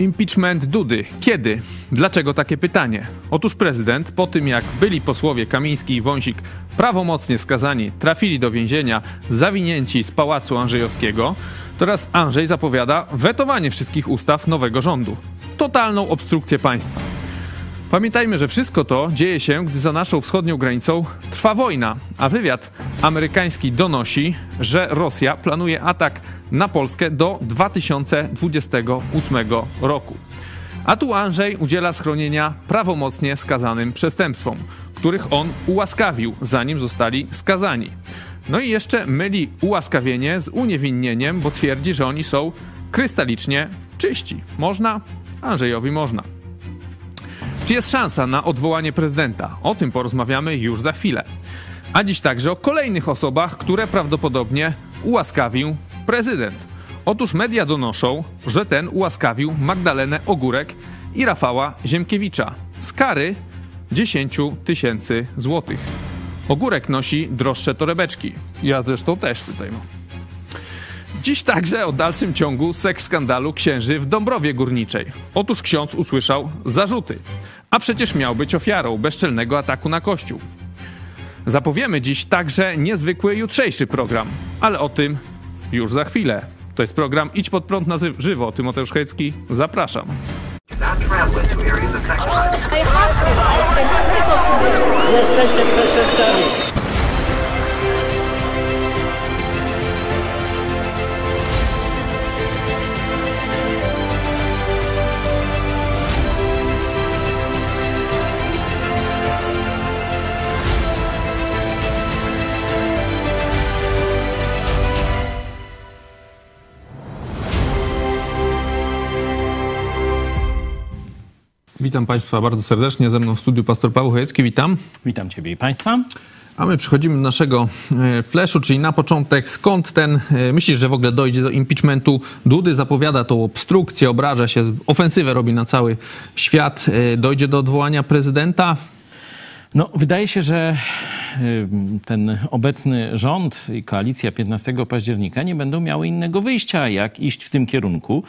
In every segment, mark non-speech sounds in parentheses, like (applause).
Impeachment Dudy. Kiedy? Dlaczego takie pytanie? Otóż prezydent, po tym jak byli posłowie Kamiński i Wąsik prawomocnie skazani, trafili do więzienia, zawinięci z pałacu Andrzejowskiego, teraz Andrzej zapowiada wetowanie wszystkich ustaw nowego rządu. Totalną obstrukcję państwa. Pamiętajmy, że wszystko to dzieje się, gdy za naszą wschodnią granicą trwa wojna, a wywiad amerykański donosi, że Rosja planuje atak na Polskę do 2028 roku. A tu Andrzej udziela schronienia prawomocnie skazanym przestępstwom, których on ułaskawił, zanim zostali skazani. No i jeszcze myli ułaskawienie z uniewinnieniem, bo twierdzi, że oni są krystalicznie czyści. Można? Andrzejowi można. Czy jest szansa na odwołanie prezydenta? O tym porozmawiamy już za chwilę. A dziś także o kolejnych osobach, które prawdopodobnie ułaskawił prezydent. Otóż media donoszą, że ten ułaskawił Magdalenę Ogórek i Rafała Ziemkiewicza z kary 10 tysięcy złotych. Ogórek nosi droższe torebeczki. Ja zresztą też tutaj mam. Dziś także o dalszym ciągu seks skandalu księży w Dąbrowie Górniczej. Otóż ksiądz usłyszał zarzuty, a przecież miał być ofiarą bezczelnego ataku na kościół. Zapowiemy dziś także niezwykły jutrzejszy program, ale o tym już za chwilę. To jest program Idź pod prąd na żywo. Tymoteusz Hecki, zapraszam. Jesteście przestępcami. Witam Państwa bardzo serdecznie. Ze mną w studiu pastor Paweł Chojecki. Witam. Witam Ciebie i Państwa. A my przechodzimy do naszego e, flashu, czyli na początek skąd ten, e, myślisz, że w ogóle dojdzie do impeachmentu Dudy, zapowiada tą obstrukcję, obraża się, ofensywę robi na cały świat, e, dojdzie do odwołania prezydenta? No, wydaje się, że ten obecny rząd i koalicja 15 października nie będą miały innego wyjścia, jak iść w tym kierunku,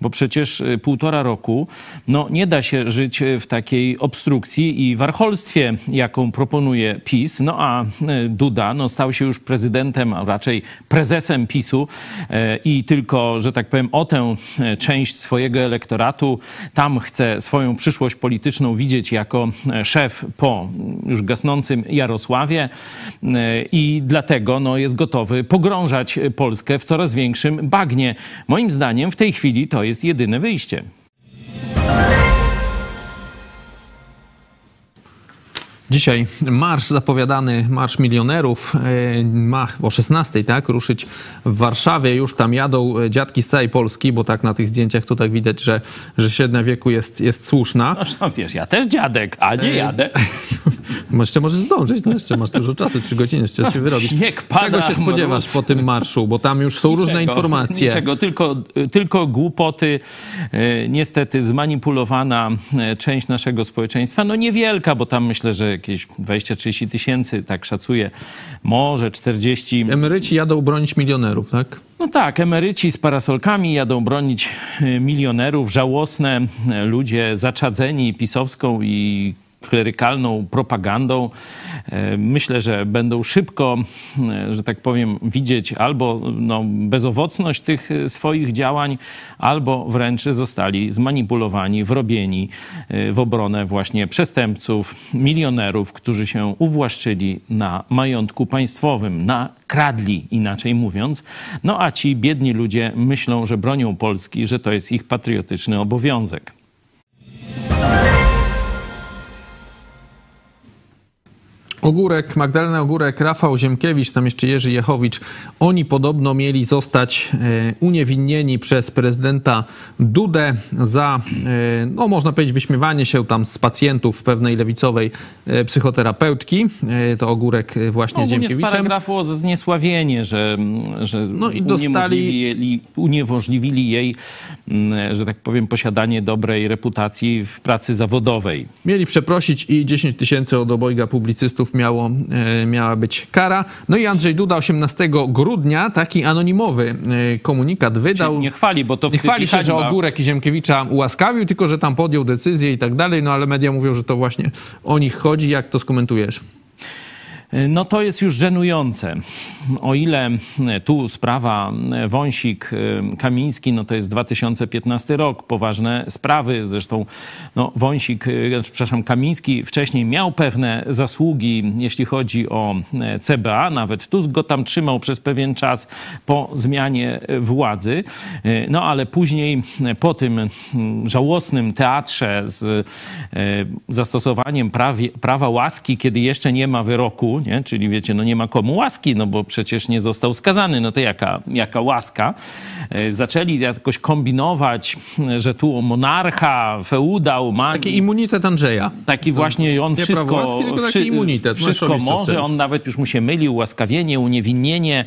bo przecież y, półtora roku no, nie da się żyć w takiej obstrukcji i warcholstwie, jaką proponuje PiS. No a y, Duda no, stał się już prezydentem, a raczej prezesem PiSu y, i tylko, że tak powiem, o tę część swojego elektoratu tam chce swoją przyszłość polityczną widzieć jako szef po już gasnącym Jarosławie E, i dlatego no, jest gotowy pogrążać Polskę w coraz większym bagnie. Moim zdaniem w tej chwili to jest jedyne wyjście. Dzisiaj marsz zapowiadany, Marsz Milionerów, e, ma o 16, tak, ruszyć w Warszawie. Już tam jadą e, dziadki z całej Polski, bo tak na tych zdjęciach to tak widać, że, że średnia wieku jest, jest słuszna. No wiesz, ja też dziadek, a nie jadę. (laughs) jeszcze możesz zdążyć, no jeszcze masz dużo czasu, trzy godziny, jeszcze się wyrobić. Śnieg pada, Czego się spodziewasz mróz. po tym marszu? Bo tam już są niczego, różne informacje. Niczego, tylko, tylko głupoty, e, niestety zmanipulowana część naszego społeczeństwa. No niewielka, bo tam myślę, że jakieś 20-30 tysięcy, tak szacuję, może 40. Emeryci jadą bronić milionerów, tak? No tak, emeryci z parasolkami jadą bronić y, milionerów, żałosne y, ludzie zaczadzeni pisowską i klerykalną propagandą. E, myślę, że będą szybko, e, że tak powiem, widzieć albo no, bezowocność tych e, swoich działań, albo wręcz zostali zmanipulowani, wrobieni w obronę właśnie przestępców, milionerów, którzy się uwłaszczyli na majątku państwowym, na kradli, inaczej mówiąc. No a ci biedni ludzie myślą, że bronią Polski, że to jest ich patriotyczny obowiązek. Ogórek, Magdalena Ogórek, Rafał Ziemkiewicz, tam jeszcze Jerzy Jechowicz, oni podobno mieli zostać e, uniewinnieni przez prezydenta Dudę za, e, no można powiedzieć, wyśmiewanie się tam z pacjentów pewnej lewicowej e, psychoterapeutki. To Ogórek właśnie no, z Ziemkiewiczem. z paragrafu o zniesławienie, że, że no i dostali... uniemożliwili, uniemożliwili jej, że tak powiem, posiadanie dobrej reputacji w pracy zawodowej. Mieli przeprosić i 10 tysięcy od obojga publicystów miało, e, miała być kara. No i Andrzej Duda 18 grudnia taki anonimowy e, komunikat wydał. Nie chwali, bo to Nie chwali się, że. Ogórek i Ziemkiewicza ułaskawił, tylko że tam podjął decyzję i tak dalej, no ale media mówią, że to właśnie o nich chodzi. Jak to skomentujesz? No to jest już żenujące. O ile tu sprawa Wąsik-Kamiński, no to jest 2015 rok, poważne sprawy. Zresztą no, Wąsik, e, przepraszam, Kamiński wcześniej miał pewne zasługi, jeśli chodzi o e, CBA. Nawet Tusk go tam trzymał przez pewien czas po zmianie władzy. E, No ale później po tym żałosnym teatrze z e, zastosowaniem prawa łaski, kiedy jeszcze nie ma wyroku, nie? czyli wiecie, no nie ma komu łaski, no bo przecież nie został skazany, no to jaka, jaka łaska? E, Zaczęli jakoś kombinować, że tu monarcha, feudał ma... Taki immunitet Andrzeja. Taki właśnie on nie wszystko, łaski, wszy- immunitet. wszystko może, on nawet już mu się myli, ułaskawienie, uniewinnienie,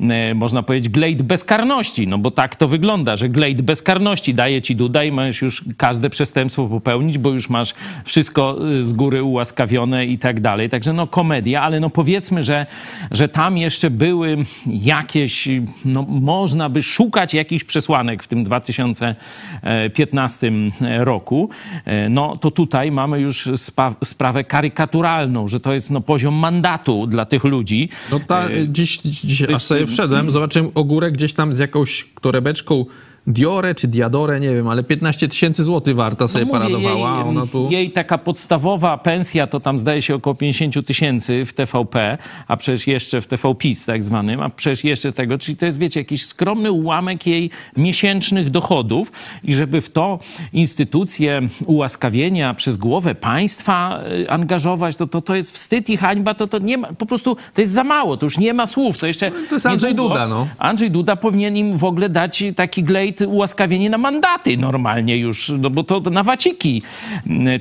e, można powiedzieć glejt bezkarności, no bo tak to wygląda, że glejt bezkarności daje ci Duda i możesz już każde przestępstwo popełnić, bo już masz wszystko z góry ułaskawione i tak dalej. Także no komedia, ale no powiedzmy, że, że tam jeszcze były jakieś, no można by szukać jakichś przesłanek w tym 2015 roku, E, no to tutaj mamy już spa- sprawę karykaturalną, że to jest no, poziom mandatu dla tych ludzi. No ta, dziś, dziś aż sobie wszedłem, zobaczyłem ogórek gdzieś tam z jakąś torebeczką Diore czy Diadore, nie wiem, ale 15 tysięcy złotych warta sobie No mówię, paradowała, a ona tu... jej taka podstawowa pensja to tam zdaje się około 50 tysięcy w TVP, a przecież jeszcze w TVPiS tak zwanym, a przecież jeszcze tego, czyli to jest wiecie jakiś skromny ułamek jej miesięcznych dochodów i żeby w to instytucje ułaskawienia przez głowę państwa y, angażować, to, to, to jest wstyd i hańba, to, to nie ma, po prostu to jest za mało, to już nie ma słów, co jeszcze to jest Andrzej niedługo Duda, no. Andrzej Duda powinien im w ogóle dać taki glejt ułaskawienie na mandaty normalnie już, no bo to na waciki.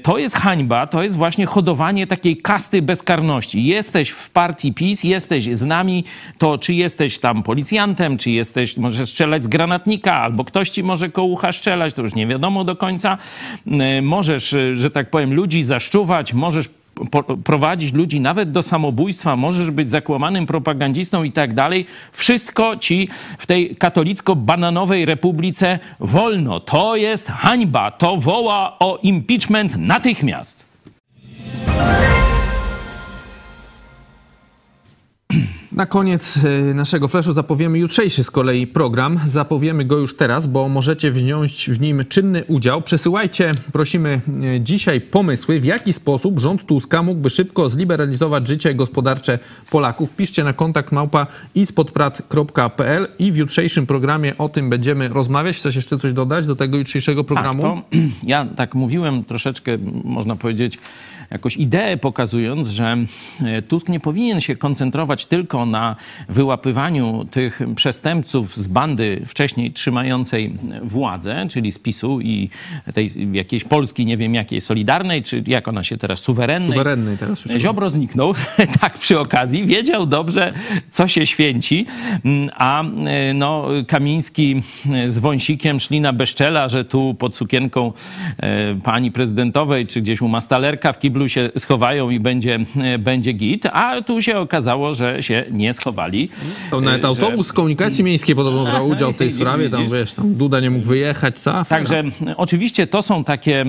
To jest hańba, to jest właśnie hodowanie takiej kasty bezkarności. Jesteś w partii PiS, jesteś z nami, to czy jesteś tam policjantem, czy jesteś, możesz strzelać z granatnika, albo ktoś ci może koło ucha strzelać, to już nie wiadomo do końca. Możesz, że tak powiem, ludzi zaszczuwać, możesz prowadzić ludzi nawet do samobójstwa, możesz być zakłamanym propagandzistą i tak dalej. Wszystko ci w tej katolicko-bananowej republice wolno. To jest hańba. To woła o impeachment natychmiast. (clears throat) Na koniec e, naszego flashu zapowiemy jutrzejszy z kolei program. Zapowiemy go już teraz, bo możecie wziąć w nim czynny udział. Przesyłajcie, prosimy, e, dzisiaj pomysły, w jaki sposób rząd Tuska mógłby szybko zliberalizować życie gospodarcze Polaków. Piszcie na kontakt małpa ispodprat.pl i w jutrzejszym programie o tym będziemy rozmawiać. Chcesz jeszcze coś dodać do tego jutrzejszego programu? Tak, to (clears throat) ja tak mówiłem troszeczkę, można powiedzieć, jakoś ideę pokazując, że e, Tusk nie powinien się koncentrować tylko na wyłapywaniu tych przestępców z bandy wcześniej trzymającej władzę, czyli z PiSu i tej jakiejś Polski, nie wiem jakiej, Solidarnej, czy jak ona się teraz, suwerennej. Suwerennej teraz już. Ziobro zniknął, (laughs) tak przy okazji, wiedział dobrze, co się święci, a no, Kamiński z Wąsikiem szli na bezczela, że tu pod sukienką e, pani prezydentowej, czy gdzieś u mastalerka w kiblu się schowają i będzie, e, będzie git, a tu się okazało, że się nie schowali. To nawet E, autobus z komunikacji miejskiej podobno brał (laughs) udział w tej sprawie. Tam wiesz, tam Duda nie mógł wyjechać, co? Także m, oczywiście to są takie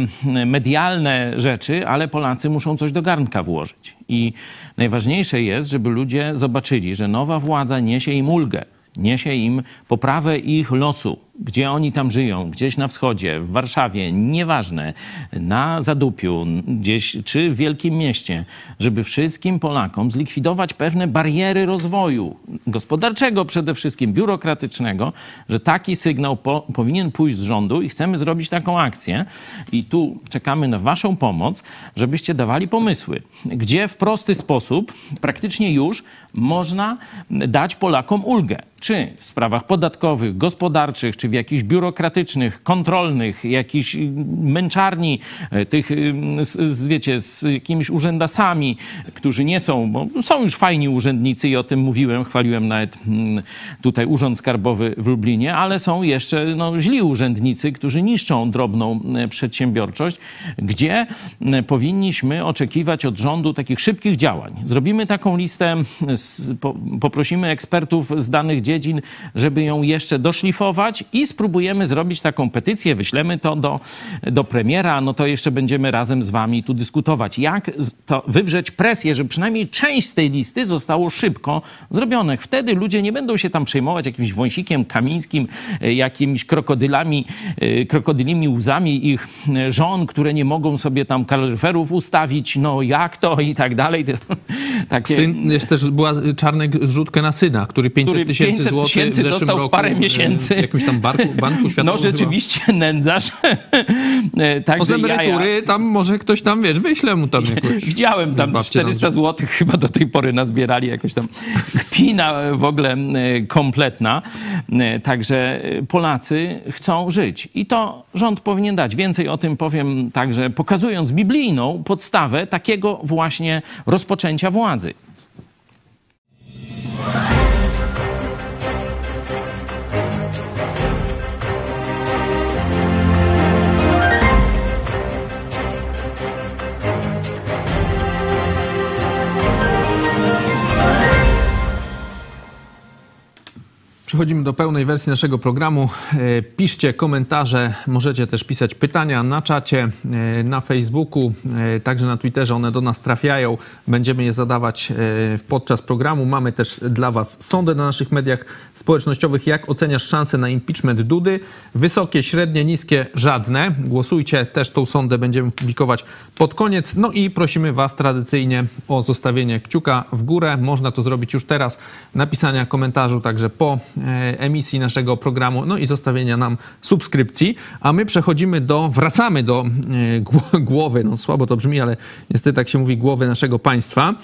medialne rzeczy, ale Polacy muszą coś do garnka włożyć. I najważniejsze jest, żeby ludzie zobaczyli, że nowa władza niesie im ulgę, niesie im poprawę ich losu, gdzie oni tam żyją, gdzieś na wschodzie, w Warszawie, nieważne, na Zadupiu, gdzieś czy w wielkim mieście, żeby wszystkim Polakom zlikwidować pewne bariery rozwoju gospodarczego przede wszystkim, biurokratycznego, że taki sygnał po, powinien pójść z rządu i chcemy zrobić taką akcję i tu czekamy na waszą pomoc, żebyście dawali pomysły, gdzie w prosty sposób, praktycznie już, można dać Polakom ulgę. Czy w sprawach podatkowych, gospodarczych, czy w jakichś biurokratycznych, kontrolnych, jakichś męczarni, e, tych, y, z, z, wiecie, z jakimiś urzędasami, którzy nie są, bo są już fajni urzędnicy i o tym mówiłem, chwaliłem nawet mm, tutaj Urząd Skarbowy w Lublinie, ale są jeszcze no, źli urzędnicy, którzy niszczą drobną e, przedsiębiorczość, gdzie e, powinniśmy oczekiwać od rządu takich szybkich działań. Zrobimy taką listę, poprosimy ekspertów z danych dziedzin, żeby ją jeszcze doszlifować i spróbujemy zrobić taką petycję, wyślemy to do, do premiera, no to jeszcze będziemy razem z wami tu dyskutować, jak to wywrzeć presję, żeby przynajmniej część z tej listy zostało szybko zrobione. Wtedy ludzie nie będą się tam przejmować jakimś wąsikiem kamińskim, e, jakimiś krokodylami, e, krokodylimi łzami ich e, żon, które nie mogą sobie tam kaloryferów ustawić, no jak to i tak dalej. (laughs) Takie... Syn, jest też była czarnek zrzutkę na syna, który 500 tysięcy złotych w zeszłym dostał roku, w parę miesięcy. Jakimś tam banku, banku światowym. No rzeczywiście chyba. nędzarz. (laughs) Także Z emerytury jaja. tam może ktoś tam, wiesz, wyśle mu tam jakoś. (laughs) Widziałem tam 400 złotych chyba do tej pory nazbierali, jakoś tam kpina w ogóle kompletna. Także Polacy chcą żyć i to rząd powinien dać. Więcej o tym powiem także pokazując biblijną podstawę takiego właśnie rozpoczęcia władzy. Przechodzimy do pełnej wersji naszego programu. E, piszcie komentarze, możecie też pisać pytania na czacie, e, na Facebooku, e, także na Twitterze. One do nas trafiają. Będziemy je zadawać podczas programu. Mamy też dla Was sondę na naszych mediach społecznościowych. Jak oceniasz szanse na impeachment Dudy? Wysokie, średnie, niskie, żadne. Głosujcie. Też tą sondę będziemy publikować pod koniec. No i prosimy Was tradycyjnie o zostawienie kciuka w górę. Można to zrobić już teraz. Napisania komentarzu także po emisji naszego programu, no i zostawienia nam subskrypcji. A my przechodzimy do, wracamy do e, głowy, no słabo to brzmi, ale niestety tak się mówi, głowy naszego państwa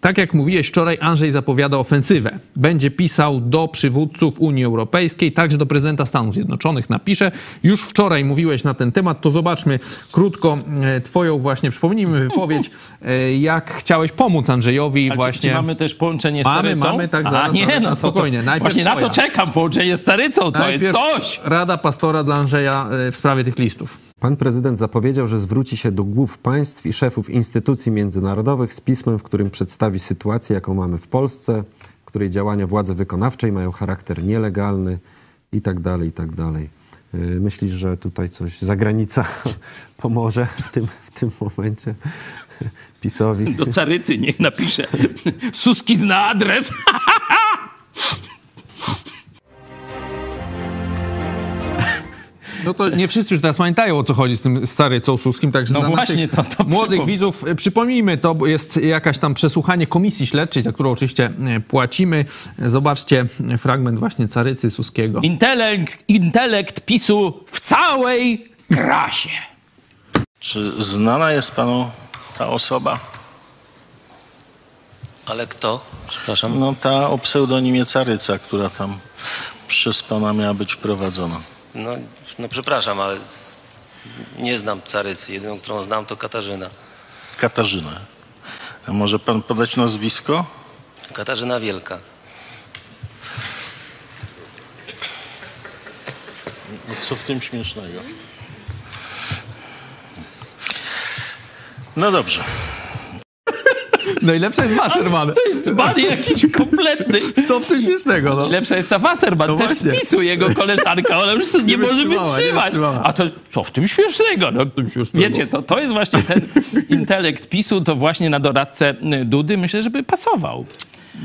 tak jak mówiłeś wczoraj, Andrzej zapowiada ofensywę. Będzie pisał do przywódców Unii Europejskiej, także do prezydenta Stanów Zjednoczonych napisze. Już wczoraj mówiłeś na ten temat, to zobaczmy krótko e, twoją właśnie, przypomnijmy wypowiedź, e, jak chciałeś pomóc Andrzejowi Ale właśnie. Czy, czy mamy też połączenie z mamy, Carycą? Mamy, tak, zaraz, A, nie, no spokojnie. Najpierw właśnie twoja. na to czekam, połączenie z Carycą, to Najpierw jest coś! Rada pastora dla Andrzeja e, w sprawie tych listów. Pan prezydent zapowiedział, że zwróci się do głów państw i szefów instytucji międzynarodowych z pismem, w którym przedstawi sytuację, jaką mamy w Polsce, w której działania władzy wykonawczej mają charakter nielegalny i tak dalej, i tak dalej. Y, myślisz, że tutaj coś zagranica (laughs) pomoże w tym, w tym momencie (laughs) PiSowi? Do Carycy niech napisze. (laughs) Suski zna adres. No to nie wszyscy już teraz pamiętają, o co chodzi z tym stary Cołsuskim, także no dla właśnie, to, to młodych widzów y, przypomnijmy, to jest jakaś tam przesłuchanie komisji śledczej, za którą oczywiście y, płacimy. Zobaczcie fragment właśnie Carycy Suskiego. Intelekt, intelekt PiSu w całej krasie. Czy znana jest panu ta osoba? Ale kto? Przepraszam. No ta o pseudonimie Caryca, która tam przez pana miała być wprowadzona. No no przepraszam, ale nie znam Carycy. Jedyną, którą znam, to Katarzyna. Katarzyna. A może pan podać nazwisko? Katarzyna Wielka. No co w tym śmiesznego? No dobrze. Najlepsza jest Wasserman. To jest dzban jakiś kompletny. Co w tym śmiesznego, no? Najlepsza jest ta Wasserman, no też z PiSu, jego koleżanka, ona już nie, nie może wytrzymać. A to co w tym śmiesznego? No, wiecie, to, to jest właśnie ten intelekt PiSu, to właśnie na doradcę y, Dudy myślę, żeby pasował.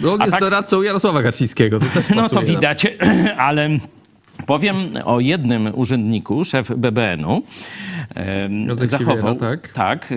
No on A jest tak... doradcą Jarosława Kaczyńskiego. To też no to widać, (clears throat) ale powiem o jednym urzędniku, szef BBN-u, Jacek zachował. Siwiera, tak? Tak.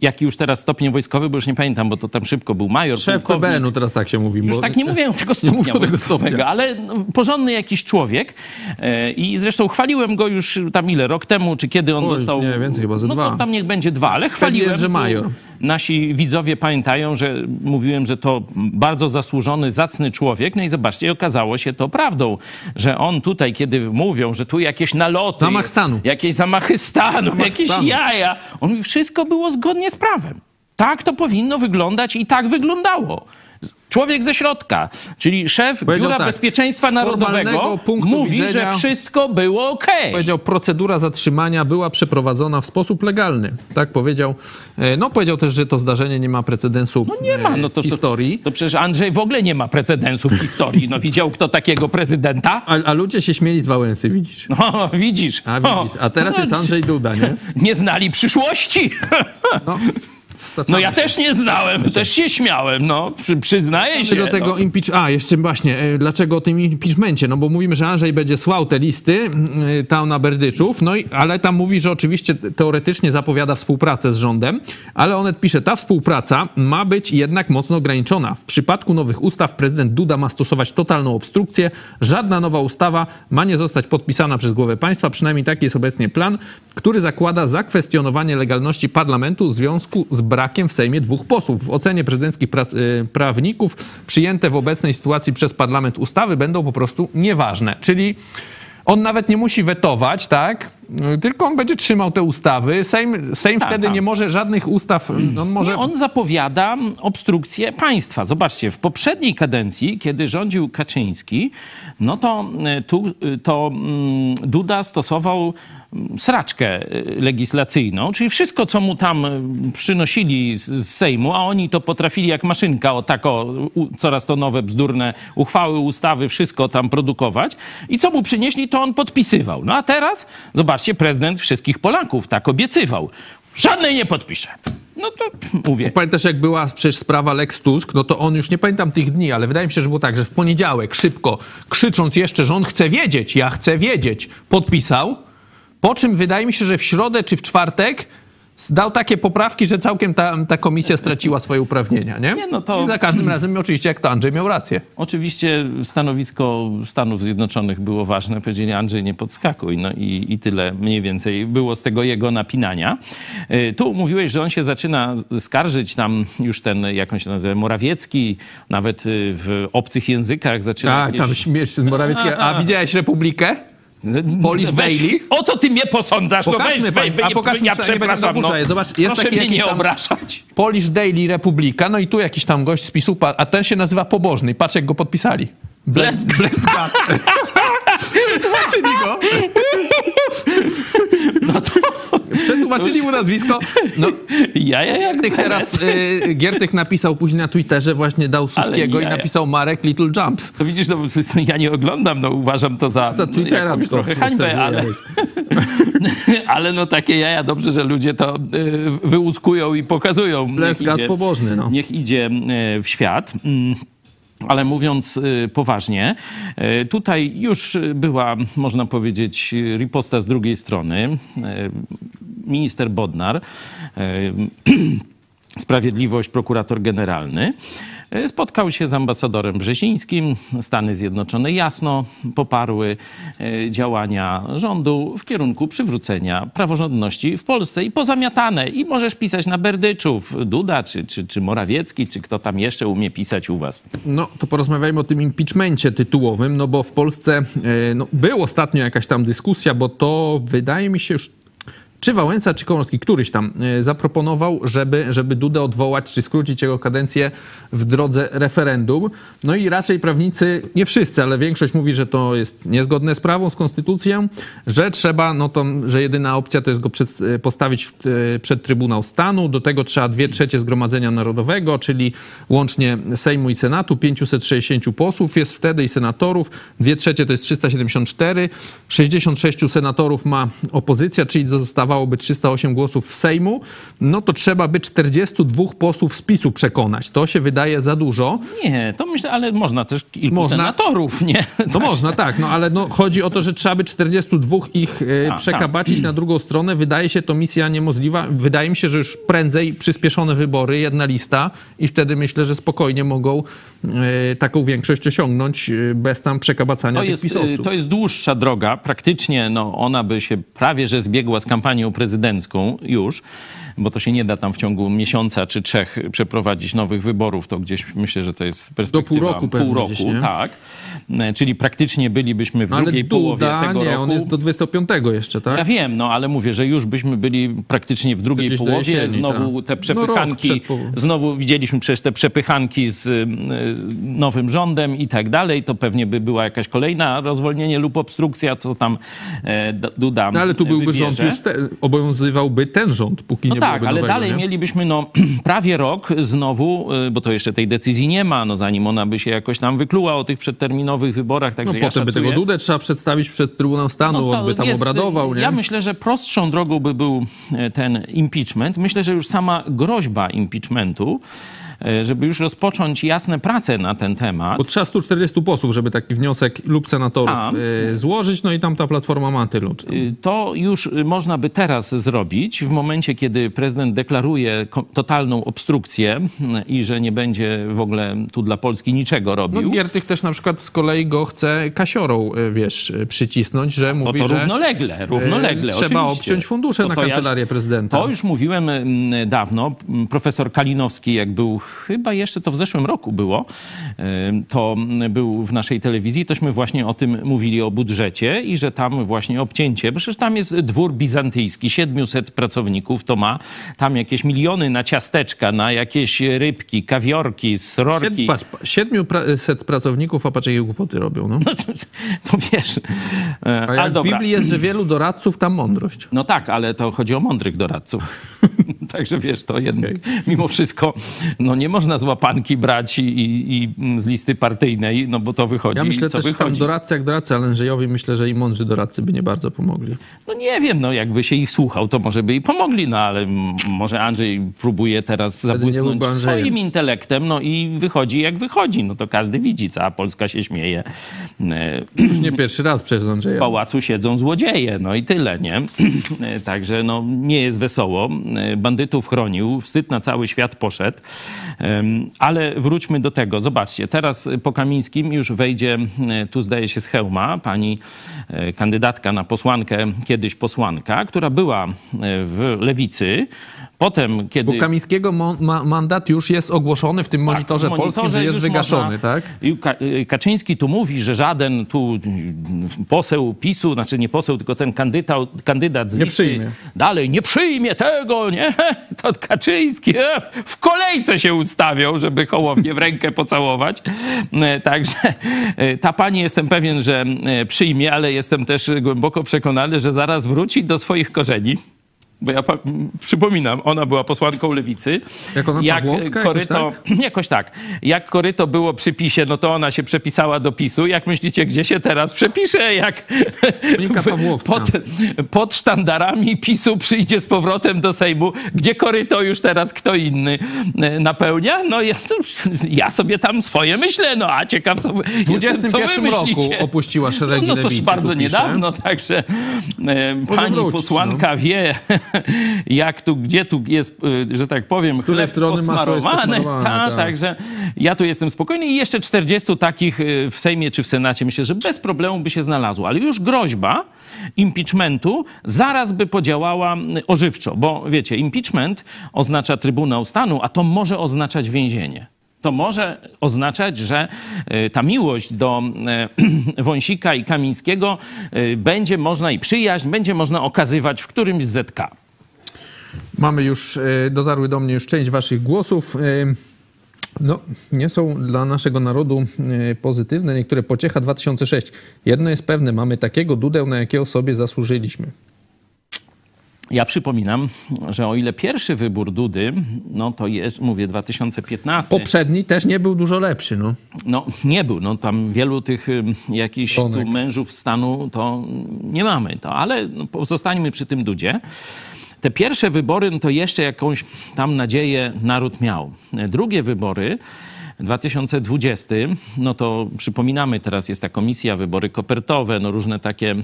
Jaki już teraz stopień wojskowy, bo już nie pamiętam, bo to tam szybko był major, Szef. PBN-u teraz tak się mówi. Już bo... tak nie mówię (laughs) tego stopnia mówią tego stopnia. ale no, porządny jakiś człowiek e, i zresztą chwaliłem go już tam ile, rok temu, czy kiedy on Oj, został... nie, więcej, chyba ze No dwa. to tam niech będzie dwa, ale chwaliłem. jest, że tu major. Nasi widzowie pamiętają, że mówiłem, że to bardzo zasłużony, zacny człowiek. No i zobaczcie, okazało się to prawdą, że on tutaj, kiedy mówią, że tu jakieś naloty... Zamach stanu. Jakieś zamachy stanu, Zamach jakieś stanu. jaja. On mówi, wszystko było zgodnie z prawem. Tak to powinno wyglądać i tak wyglądało. Człowiek ze środka, czyli szef Powiedział Biura tak, Bezpieczeństwa Narodowego mówi, widzenia- że wszystko było okej. Powiedział, procedura zatrzymania była przeprowadzona w sposób legalny. Tak powiedział. E, No powiedział też, że to zdarzenie nie ma precedensu No nie ma, no to, w historii. To, to przecież Andrzej w ogóle nie ma precedensu w historii. No widział kto takiego prezydenta? A, a ludzie się śmieli z Wałęsy, widzisz? No, widzisz. A widzisz, a teraz No, jest Andrzej Duda, nie? (laughs) Nie znali przyszłości. No, (laughs) No ja też nie znałem, też się śmiałem, no, przy, przyznaję się. do tego no. impeach... A, jeszcze właśnie, e, dlaczego o tym impeachmencie? No bo mówimy, że Andrzej będzie słał te listy e, tam na Berdyczów, no i, ale tam mówi, że oczywiście teoretycznie zapowiada współpracę z rządem, ale Onet pisze, ta współpraca ma być jednak mocno ograniczona. W przypadku nowych ustaw prezydent Duda ma stosować totalną obstrukcję. Żadna nowa ustawa ma nie zostać podpisana przez głowę państwa, przynajmniej taki jest obecnie plan, który zakłada zakwestionowanie legalności parlamentu w związku z brakiem w Sejmie dwóch posłów. W ocenie prezydenckich y, prawników przyjęte w obecnej sytuacji przez parlament ustawy będą po prostu nieważne. Czyli on nawet nie musi wetować, tak? Y, Tylko on będzie trzymał te ustawy. Sejm, Sejm Tak, wtedy tak. nie może żadnych ustaw. On może. Nie, on zapowiada obstrukcję państwa. Zobaczcie, w poprzedniej kadencji, kiedy rządził Kaczyński, no to y, tu y, to mm, Duda stosował mm, sraczkę y, legislacyjną, czyli wszystko, co mu tam y, przynosili z, z Sejmu, a oni to potrafili jak maszynka, o tak o, u, coraz to nowe bzdurne uchwały, ustawy, wszystko tam produkować i co mu przynieśli, to on podpisywał. No a teraz, zobaczcie, prezydent wszystkich Polaków tak obiecywał. Żadnej nie podpiszę. No to mówię. Pamiętasz, jak była przecież sprawa Lex Tusk, no to on już nie pamiętam tych dni, ale wydaje mi się, że było tak, że w poniedziałek szybko, krzycząc jeszcze, że on chce wiedzieć, ja chcę wiedzieć, podpisał. Po czym wydaje mi się, że w środę czy w czwartek dał takie poprawki, że całkiem ta, ta komisja straciła swoje uprawnienia, nie? Nie, no to- I za każdym razem oczywiście, jak to Andrzej miał rację. Oczywiście stanowisko Stanów Zjednoczonych było ważne. Powiedzieli Andrzej nie podskakuj. No i, i tyle mniej więcej było z tego jego napinania. Y, Tu mówiłeś, że on się zaczyna skarżyć tam już ten, jak on się nazywa, Morawiecki, nawet y, w obcych językach zaczyna A, jakieś... tam śmiesz z Morawieckiego. A widziałeś Republikę? Polish No Weź, Bailey? O co ty mnie posądzasz? No Pokażmy weź, weź, państwu, a weź, pokażmy, ja przepraszam. No. Zobacz, jest proszę taki mnie nie obrażać. Polish Daily Republika, no i tu jakiś tam gość z PiSu, a ten się nazywa Pobożny. Patrz, jak go podpisali. Blest, Blest God. (laughs) Przetłumaczyli go. No to Przetłumaczyli mu nazwisko. No, ja, ja jak Giertych teraz, y, Giertych napisał później na Twitterze, właśnie dał Suskiego i jaja. napisał Marek Little Jumps. To widzisz, no, ja nie oglądam, no uważam to za To Twittera to trochę hańbę, ale, (laughs) ale no takie jaja, dobrze, że ludzie to y, wyłuskują i pokazują. Niech Blest God idzie, pobożny, no. niech idzie y, w świat. Mm. Ale mówiąc y, poważnie, y, tutaj już była, można powiedzieć, riposta z drugiej strony. Y, Minister Bodnar, (clears throat) Sprawiedliwość, prokurator generalny, spotkał się z ambasadorem Brzezińskim. Stany Zjednoczone jasno poparły y, działania rządu w kierunku przywrócenia praworządności w Polsce i pozamiatane. I możesz pisać na Berdyczów, Duda, czy, czy, czy Morawiecki, czy kto tam jeszcze umie pisać u was. No, to porozmawiajmy o tym impeachmencie tytułowym, no bo w Polsce e, no, był ostatnio jakaś tam dyskusja, bo to wydaje mi się już czy Wałęsa, czy Komorowski, któryś tam e, zaproponował, żeby, żeby Dudę odwołać, czy skrócić jego kadencję w drodze referendum. No i raczej prawnicy, nie wszyscy, ale większość mówi, że to jest niezgodne z prawą, z konstytucją, że trzeba, no to, że jedyna opcja to jest go przed, e, postawić w, e, przed Trybunał Stanu. Do tego trzeba dwie trzecie Zgromadzenia Narodowego, czyli łącznie Sejmu i Senatu, 560 posłów jest wtedy i senatorów, dwie trzecie to jest 374, 66 senatorów ma opozycja, czyli zostawało brakowałoby 308 głosów w Sejmu, no to trzeba by 42 posłów z PiSu przekonać. To się wydaje za dużo. Nie, to myślę, ale można też kilku Można. senatorów, nie? No można, tak, no ale no, chodzi o to, że trzeba by 42 ich e, A, przekabacić na drugą stronę. Wydaje się to misja niemożliwa. Wydaje mi się, że już prędzej przyspieszone wybory, jedna lista i wtedy myślę, że spokojnie mogą taką większość osiągnąć e, bez tam przekabacania To tych jest, pisowców. y, to jest dłuższa droga. Praktycznie no, ona by się prawie że zbiegła z kampanią prezydencką już, bo to się nie da tam w ciągu miesiąca czy trzech przeprowadzić nowych wyborów. To gdzieś myślę, że to jest perspektywa pół roku pół roku gdzieś, tak. E, Czyli praktycznie bylibyśmy w No, ale drugiej połowie Duda, tego nie, roku. on jest do 25 jeszcze, tak? Ja wiem, no ale mówię, że już byśmy byli praktycznie w drugiej gdzieś do połowie. jesieni, znowu tak. te No, przepychanki, połową. znowu widzieliśmy przecież te przepychanki z y, nowym rządem i tak dalej. To pewnie by była jakaś kolejna rozwolnienie lub obstrukcja, co tam e, Duda No, ale tu byłby wybierze. rząd już, te, obowiązywałby ten rząd, póki No nie tak, ale nowego, dalej nie? mielibyśmy no, (clears throat) prawie rok znowu, y, bo to jeszcze tej decyzji nie ma, no zanim ona by się jakoś tam wykluła o tych przedterminowych wyborach. Także No ja potem by szacuję. tego Dudę trzeba przedstawić przed Trybunał Stanu, No on by tam jest, obradował, nie? Ja myślę, że prostszą drogą by był e, ten impeachment. Myślę, że już sama groźba impeachmentu, żeby już rozpocząć jasne prace na ten temat. Bo trzeba 140 posłów, żeby taki wniosek lub senatorów A. y, złożyć, no i tam ta platforma ma tylu. Y, To już można by teraz zrobić, w momencie, kiedy prezydent deklaruje totalną obstrukcję i że nie będzie w ogóle tu dla Polski niczego No robił. Giertych też na przykład z kolei go chce kasiorą, wiesz, przycisnąć, że to, mówi, to że równolegle, równolegle. trzeba oczywiście. obciąć fundusze To na to ja- kancelarię prezydenta. To już mówiłem mm, dawno. Profesor Kalinowski, jak był, chyba jeszcze to w zeszłym roku było, to był w naszej telewizji, tośmy właśnie o tym mówili, o budżecie i że tam właśnie obcięcie, bo przecież tam jest dwór bizantyjski, 700 pracowników to ma, tam jakieś miliony na ciasteczka, na jakieś rybki, kawiorki, srorki. Patrz, 700 pracowników, a patrz jakie głupoty robią, no. (laughs) To wiesz. E, A jak w. Biblii jest, że wielu doradców, tam mądrość. No tak, ale to chodzi o mądrych doradców. (laughs) Także wiesz, to jednak mimo wszystko no nie można z łapanki brać i, i, i z listy partyjnej, no bo to wychodzi Ja myślę co też, że tam wychodzi. doradcy jak doradcy, ale Andrzejowi myślę, że i mądrzy doradcy by nie bardzo pomogli. No nie wiem, no jakby się ich słuchał, to może by i pomogli, no ale może Andrzej próbuje teraz nie zabłysnąć swoim intelektem, no i wychodzi jak wychodzi, no to każdy widzi, cała Polska się śmieje. E, Już nie pierwszy raz przez w Andrzeja. pałacu siedzą złodzieje, no i tyle, nie? E, Także no, nie jest wesoło. E, Bandytów chronił, wstyd na cały świat poszedł. Ale wróćmy do tego. Zobaczcie, teraz po Kamińskim już wejdzie, e, tu zdaje się z hełma, pani e, kandydatka na posłankę, kiedyś posłanka, która była e, w Lewicy. Potem, kiedy... Bo Kamińskiego ma- mandat już jest ogłoszony w tym monitorze Tak, w polskim, że jest wygaszony, można- tak? Y, Kaczyński tu mówi, że żaden tu poseł PiSu, znaczy nie poseł, tylko ten kandydat, kandydat z Nie listy przyjmie. dalej nie przyjmie tego, nie? (laughs) To Kaczyński e, w kolejce się ustawiał, żeby Hołownię w rękę pocałować. E, Także e, ta pani jestem pewien, że e, przyjmie, ale jestem też głęboko przekonany, że zaraz wróci do swoich korzeni. Bo ja przypominam, ona była posłanką lewicy. Jak ona, Pawłowska jakoś koryto, (laughs) jakoś tak. Jak koryto było przy PiSie, no to ona się przepisała do PiSu. Jak myślicie, gdzie się teraz przepisze? Jak pod, pod sztandarami PiSu przyjdzie z powrotem do Sejmu, gdzie koryto już teraz kto inny e, napełnia? No ja, ja sobie tam swoje myślę, no a ciekaw co, W jestem, co wy 21 roku myślicie. opuściła szeregi No, no to lewicy. bardzo tu pisze. niedawno, także e, pani wrócić, posłanka wie, (laughs) jak tu, gdzie tu jest, e, że tak powiem, której chleb strony posmarowane, (laughs) Ta, tak. Także ja tu jestem spokojny i jeszcze 40 takich e, w Sejmie czy w Senacie myślę, że bez problemu by się znalazło, ale już groźba impeachmentu zaraz by podziałała mm, ożywczo, bo wiecie, impeachment oznacza Trybunał Stanu, a to może oznaczać więzienie. To może oznaczać, że ta miłość do (clears throat) Wąsika i Kamińskiego będzie można i przyjaźń będzie można okazywać w którymś z ZK. Mamy już, e, dotarły do mnie już część waszych głosów. E, No, nie są dla naszego narodu e, pozytywne. Niektóre pociecha 2006. Jedno jest pewne, mamy takiego dudę, na jakiego sobie zasłużyliśmy. Ja przypominam, że o ile pierwszy wybór Dudy, no to jest, mówię, 2015. Poprzedni też nie był dużo lepszy, no. No nie był, no tam wielu tych jakichś tu mężów stanu to nie mamy, to, ale no, pozostańmy przy tym Dudzie. Te pierwsze wybory, no to jeszcze jakąś tam nadzieję naród miał. Drugie wybory, 2020, no to przypominamy, teraz jest ta komisja, wybory kopertowe, no różne takie e,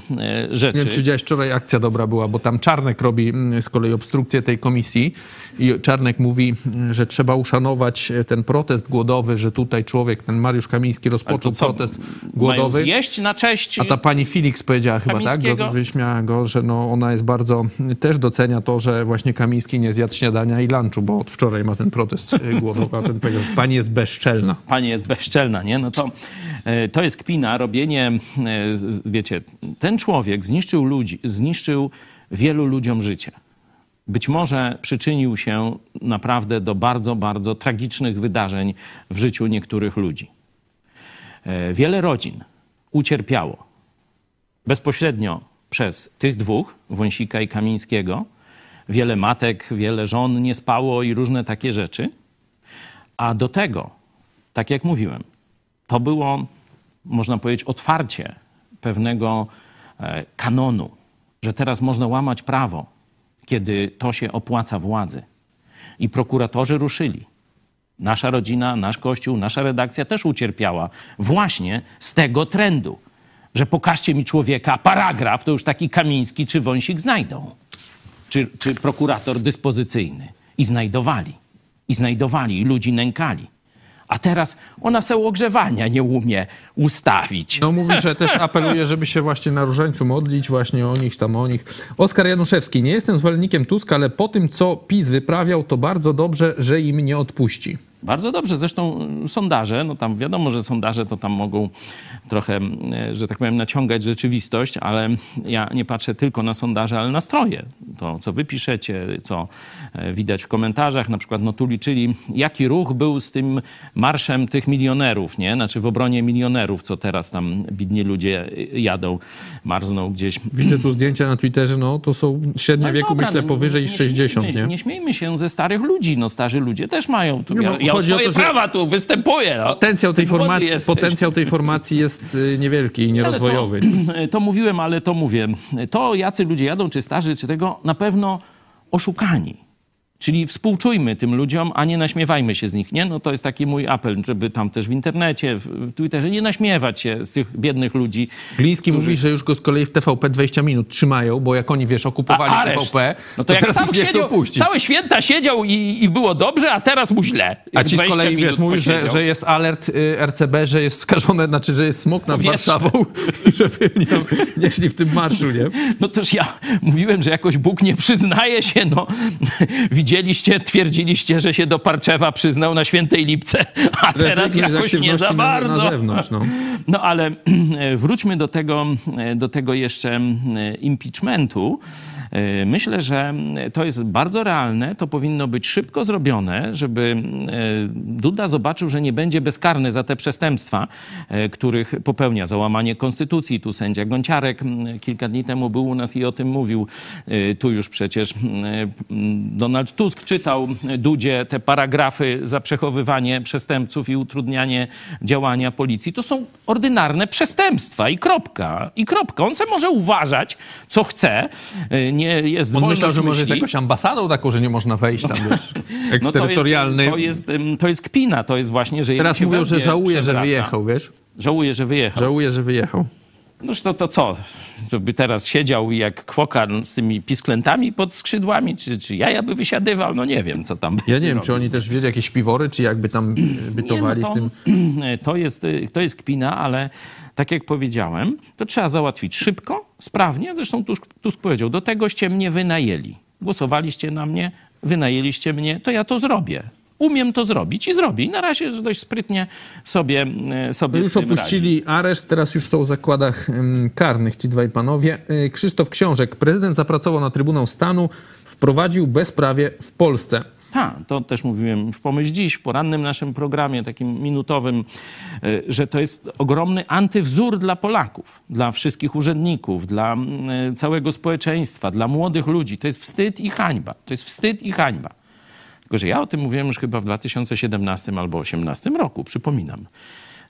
Nie rzeczy. wiem, czy widziałeś, wczoraj akcja dobra była, bo tam Czarnek robi mm, z kolei obstrukcję tej komisji i Czarnek mówi, mm, że trzeba uszanować e, ten protest głodowy, że tutaj człowiek, ten Mariusz Kamiński rozpoczął protest głodowy. zjeść na cześć A ta pani Felix powiedziała chyba tak, do, wyśmiała go, że no ona jest bardzo, też docenia to, że właśnie Kamiński nie zjadł śniadania i lunchu, bo od wczoraj ma ten protest e, głodowy, a ten powiedział, że pani jest bezczelna. Pani jest bezczelna, nie? No to, e, to jest kpina, robienie, e, wiecie, ten człowiek zniszczył ludzi, zniszczył wielu ludziom życie. Być może przyczynił się naprawdę do bardzo, bardzo tragicznych wydarzeń w życiu niektórych ludzi. E, Wiele rodzin ucierpiało bezpośrednio przez tych dwóch, Wąsika i Kamińskiego. Wiele matek, wiele żon nie spało i różne takie rzeczy. A do tego, tak jak mówiłem, to było, można powiedzieć, otwarcie pewnego e, kanonu, że teraz można łamać prawo, kiedy to się opłaca władzy. I prokuratorzy ruszyli. Nasza rodzina, nasz kościół, nasza redakcja też ucierpiała właśnie z tego trendu, że pokażcie mi człowieka, paragraf, to już taki Kamiński czy Wąsik znajdą czy, czy prokurator dyspozycyjny. I znajdowali. I znajdowali, i ludzi nękali. A teraz ona se ogrzewania nie umie ustawić. No mówi, że też apeluje, żeby się właśnie na różańcu modlić, właśnie o nich, tam o nich. Oskar Januszewski, nie jestem zwolennikiem Tuska, ale po tym, co PiS wyprawiał, to bardzo dobrze, że im nie odpuści. Bardzo dobrze. Zresztą y, sondaże, no tam wiadomo, że sondaże to tam mogą trochę, y, że tak powiem, naciągać rzeczywistość, ale ja nie patrzę tylko na sondaże, ale na stroje. To, co wy piszecie, co e, widać w komentarzach. Na przykład, no tu liczyli, jaki ruch był z tym marszem tych milionerów, nie? Znaczy w obronie milionerów, co teraz tam bidni ludzie y, jadą, marzną gdzieś Widzę tu zdjęcia na Twitterze, no to są średnie No wieku, dobra, myślę, no, powyżej nie 60, śmiejmy, nie? Nie śmiejmy się ze starych ludzi. No starzy ludzie też mają. Tu, ja, ja chodzi o to, że- prawa tu występuję. No. Potencjał tej, formacji, potencjał tej formacji jest y, niewielki i nierozwojowy. To, (clears throat) to mówiłem, ale to mówię. To jacy ludzie jadą, czy starzy, czy tego, na pewno oszukani. Czyli współczujmy tym ludziom, a nie naśmiewajmy się z nich, nie? No to jest taki mój apel, żeby tam też w internecie, w Twitterze nie naśmiewać się z tych biednych ludzi. Gliński mówi, że już go z kolei w TVP 20 minut trzymają, bo jak oni, wiesz, okupowali A, areszt. TVP, No to, jak teraz sam siedział, całe święta siedział i, i było dobrze, a teraz mu źle. A Jak ci z 20 kolei, wiesz, mówisz, że, że jest alert y, RCB, że jest skażone, znaczy, że jest smok nad wiesz. Warszawą, (laughs) żeby nie, nie szli w tym marszu, nie? No też ja mówiłem, że jakoś Bóg nie przyznaje się, no. (laughs) Widzieliście, twierdziliście, że się do Parczewa przyznał na Świętej Lipce, a teraz jakoś nie za na- bardzo. Na zewnątrz, no. No ale (clears throat) wróćmy do tego, do tego jeszcze e, impeachmentu. E, Myślę, że to jest bardzo realne, to powinno być szybko zrobione, żeby e, Duda zobaczył, że nie będzie bezkarny za te przestępstwa, e, których popełnia, za łamanie konstytucji. Tu sędzia Gonciarek kilka dni temu był u nas i o tym mówił. Tu już przecież Donald Tusk czytał Dudzie te paragrafy za przechowywanie przestępców i utrudnianie działania policji. To są ordynarne przestępstwa i kropka. I kropka. On se może uważać, co chce. E, Nie jest On myślał, że może jest jakąś ambasadą taką, że nie można wejść tam, wiesz, (laughs) No to jest, to, jest, ym, to jest kpina, to jest właśnie, że Teraz mówią, że żałuje, że wyjechał, wiesz? Żałuje, że wyjechał. Żałuje, że wyjechał. Noż to, to co? Żeby teraz siedział jak kwoka z tymi pisklętami pod skrzydłami, czy, czy jaja by wysiadywał? No nie wiem, co tam Ja nie wiem, robił. czy oni też wzięli jakieś piwory, czy jakby tam bytowali Nie, no w tym. to, (clears throat) to, jest, y, to jest kpina, ale tak jak powiedziałem, to trzeba załatwić szybko, sprawnie. Zresztą Tusk, Tusk powiedział, do tegoście mnie wynajęli. Głosowaliście na mnie, wynajęliście mnie, to ja to zrobię. Umiem to zrobić i zrobię. I na razie że dość sprytnie sobie, y, sobie Już tym radzi. opuścili areszt, teraz już są w zakładach karnych ci dwaj panowie. Y, Krzysztof Książek, prezydent zapracował na Trybunał Stanu, wprowadził bezprawie w Polsce. Tak, to też mówiłem w Pomyśl Dziś, w porannym naszym programie, takim minutowym, y, że to jest ogromny antywzór dla Polaków, dla wszystkich urzędników, dla y, całego społeczeństwa, dla młodych ludzi. To jest wstyd i hańba. To jest wstyd i hańba. Tylko, że ja o tym mówiłem już chyba w 2017 albo 2018 roku, przypominam.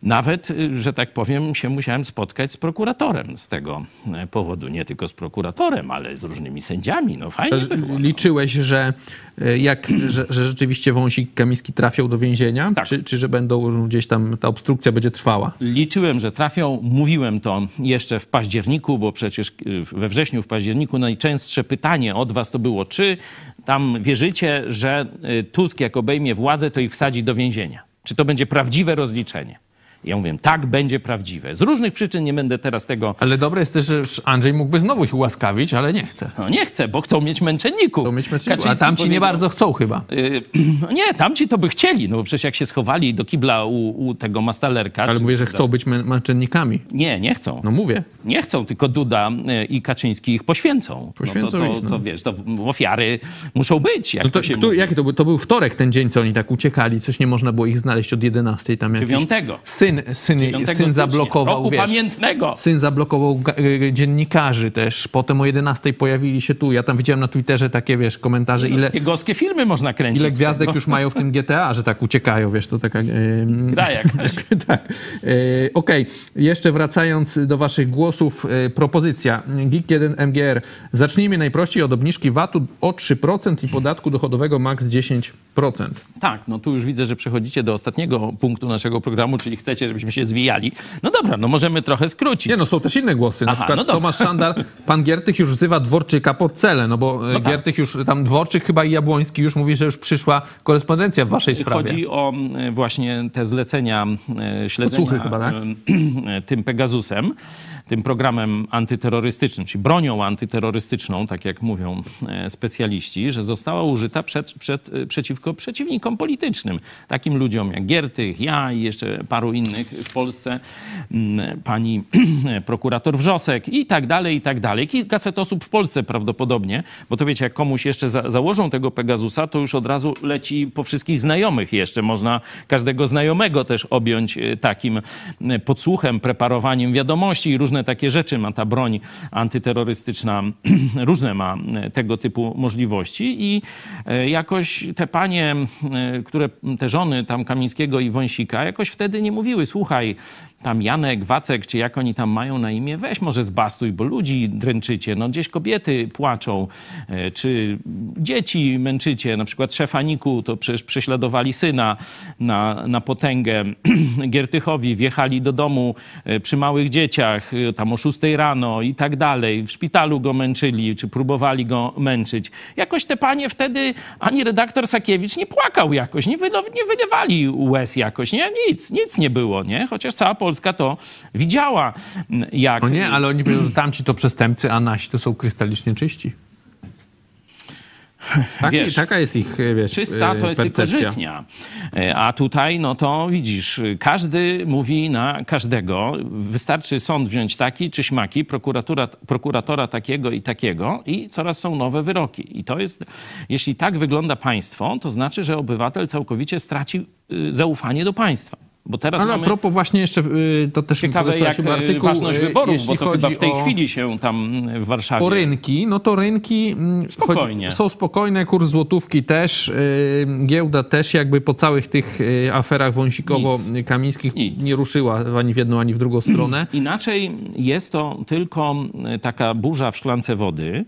Nawet, y, że tak powiem, się musiałem spotkać z prokuratorem z tego e, powodu. Nie tylko z prokuratorem, ale z różnymi sędziami. No fajnie było. Liczyłeś, że, e, jak, że, że rzeczywiście Wąsik Kamiński trafią do więzienia? Tak. Czy, czy że będą gdzieś tam, ta obstrukcja będzie trwała? Liczyłem, że trafią. Mówiłem to jeszcze w październiku, bo przecież y, we wrześniu, w październiku najczęstsze pytanie od was to było, czy tam wierzycie, że Tusk jak obejmie władzę, to ich wsadzi do więzienia? Czy to będzie prawdziwe rozliczenie? Ja mówię, tak, będzie prawdziwe. Z różnych przyczyn nie będę teraz tego... Ale dobre jest też, że Andrzej mógłby znowu ich ułaskawić, ale nie chce. No nie chcę, bo chcą mieć męczenników. To myśmy a Kaczyński tamci nie powiedział- bardzo chcą chyba. Y, (clears throat) No nie, tamci to by chcieli, no bo przecież jak się schowali do kibla u, u tego Mastalerka... Ale mówię, że chcą być mę- męczennikami. Nie, nie chcą. No mówię. Nie chcą, tylko Duda y, i Kaczyński ich poświęcą. Poświęcą no to, to, ich, no. to wiesz, to ofiary muszą być. Jak No to, to który, jaki to był? To był wtorek ten dzień, co oni tak uciekali. Coś nie można było ich znaleźć od 11 tam jakiś... Dziewiątego. Syn, syn, 9 syn stycznia, zablokował, wiesz... pamiętnego. Syn zablokował ga- y, dziennikarzy też. Potem o 11 pojawili się tu. Ja tam widziałem na Twitterze takie, wiesz, komentarze, ile, Piegowskie filmy można kręcić. ile z gwiazdek tego. już mają w tym GTA, że tak uciekają, wiesz, to taka... Yy, (laughs) Gra jakaś. (laughs) tak. Yy, Okej, jeszcze wracając do waszych głosów, yy, propozycja GIG1 MGR. Zacznijmy najprościej od obniżki VAT-u o 3% i podatku dochodowego maks 10%. Tak, no tu już widzę, że przechodzicie do ostatniego punktu naszego programu, czyli chcecie, żebyśmy się zwijali. No dobra, no możemy trochę skrócić. Nie no, są też inne głosy. Na Aha, przykład no. Tomasz Szandar, pan Giertych już wzywa Dworczyka pod cele, no bo no tak. Giertych już, tam Dworczyk chyba i Jabłoński już mówi, że już przyszła korespondencja w waszej sprawie. Chodzi o e, właśnie te zlecenia e, śledzenia Podsłuchy chyba, tak? e, (clears throat) tym Pegasusem, tym programem antyterrorystycznym, czyli bronią antyterrorystyczną, tak jak mówią e, specjaliści, że została użyta przed, przed, e, przeciwko przeciwnikom politycznym. Takim ludziom jak Giertych, ja i jeszcze paru innych w Polsce, pani (clears throat) prokurator Wrzosek i tak dalej, i tak dalej. Kilkaset osób w Polsce prawdopodobnie, bo to wiecie, jak komuś jeszcze za, założą tego Pegasusa, to już od razu leci po wszystkich znajomych jeszcze. Można każdego znajomego też objąć e, takim podsłuchem, preparowaniem wiadomości i różne takie rzeczy ma ta broń antyterrorystyczna, (clears throat) różne ma e, tego typu możliwości i e, jakoś te panie, e, które te żony tam Kamińskiego i Wąsika jakoś wtedy nie mówiły, słuchaj, tam Janek, Wacek, czy jak oni tam mają na imię, weź może zbastuj, bo ludzi dręczycie, no gdzieś kobiety płaczą, e, czy dzieci męczycie, na przykład szefa Niku, to przecież prześladowali syna na, na potęgę (clears throat) Giertychowi, wjechali do domu e, przy małych dzieciach, e, tam o 6 rano i tak dalej, w szpitalu go męczyli, czy próbowali go męczyć. Jakoś te panie wtedy, ani redaktor Sakiewicz nie płakał jakoś, nie, wylo, nie wylewali łez jakoś, nie? Nic, nic nie było, nie? Chociaż cała to widziała, m, jak... No nie, ale oni powiedzą, że tamci to przestępcy, a nasi to są krystalicznie czyści. (laughs) Taki, Wiesz, taka jest ich, e, wiesz, Czysta e, to jest tylko percepcja. żytnia. E, A tutaj, no to widzisz, każdy mówi na każdego. Wystarczy sąd wziąć taki czy śmaki, prokuratura, prokuratora takiego i takiego i coraz są nowe wyroki. I to jest, jeśli tak wygląda państwo, to znaczy, że obywatel całkowicie straci y, zaufanie do państwa. Bo teraz Ale a mamy propos właśnie jeszcze, y, to też ciekawe jak y, artykuł, ważność y, wyborów, jeśli bo to chyba w tej o, chwili się tam w Warszawie... o rynki, no to rynki mm, Spokojnie. są spokojne, kurs złotówki też, giełda też jakby po całych tych aferach wąsikowo-kamińskich nie ruszyła ani w jedną, ani w drugą stronę. (clears throat) Inaczej jest to tylko taka burza w szklance wody.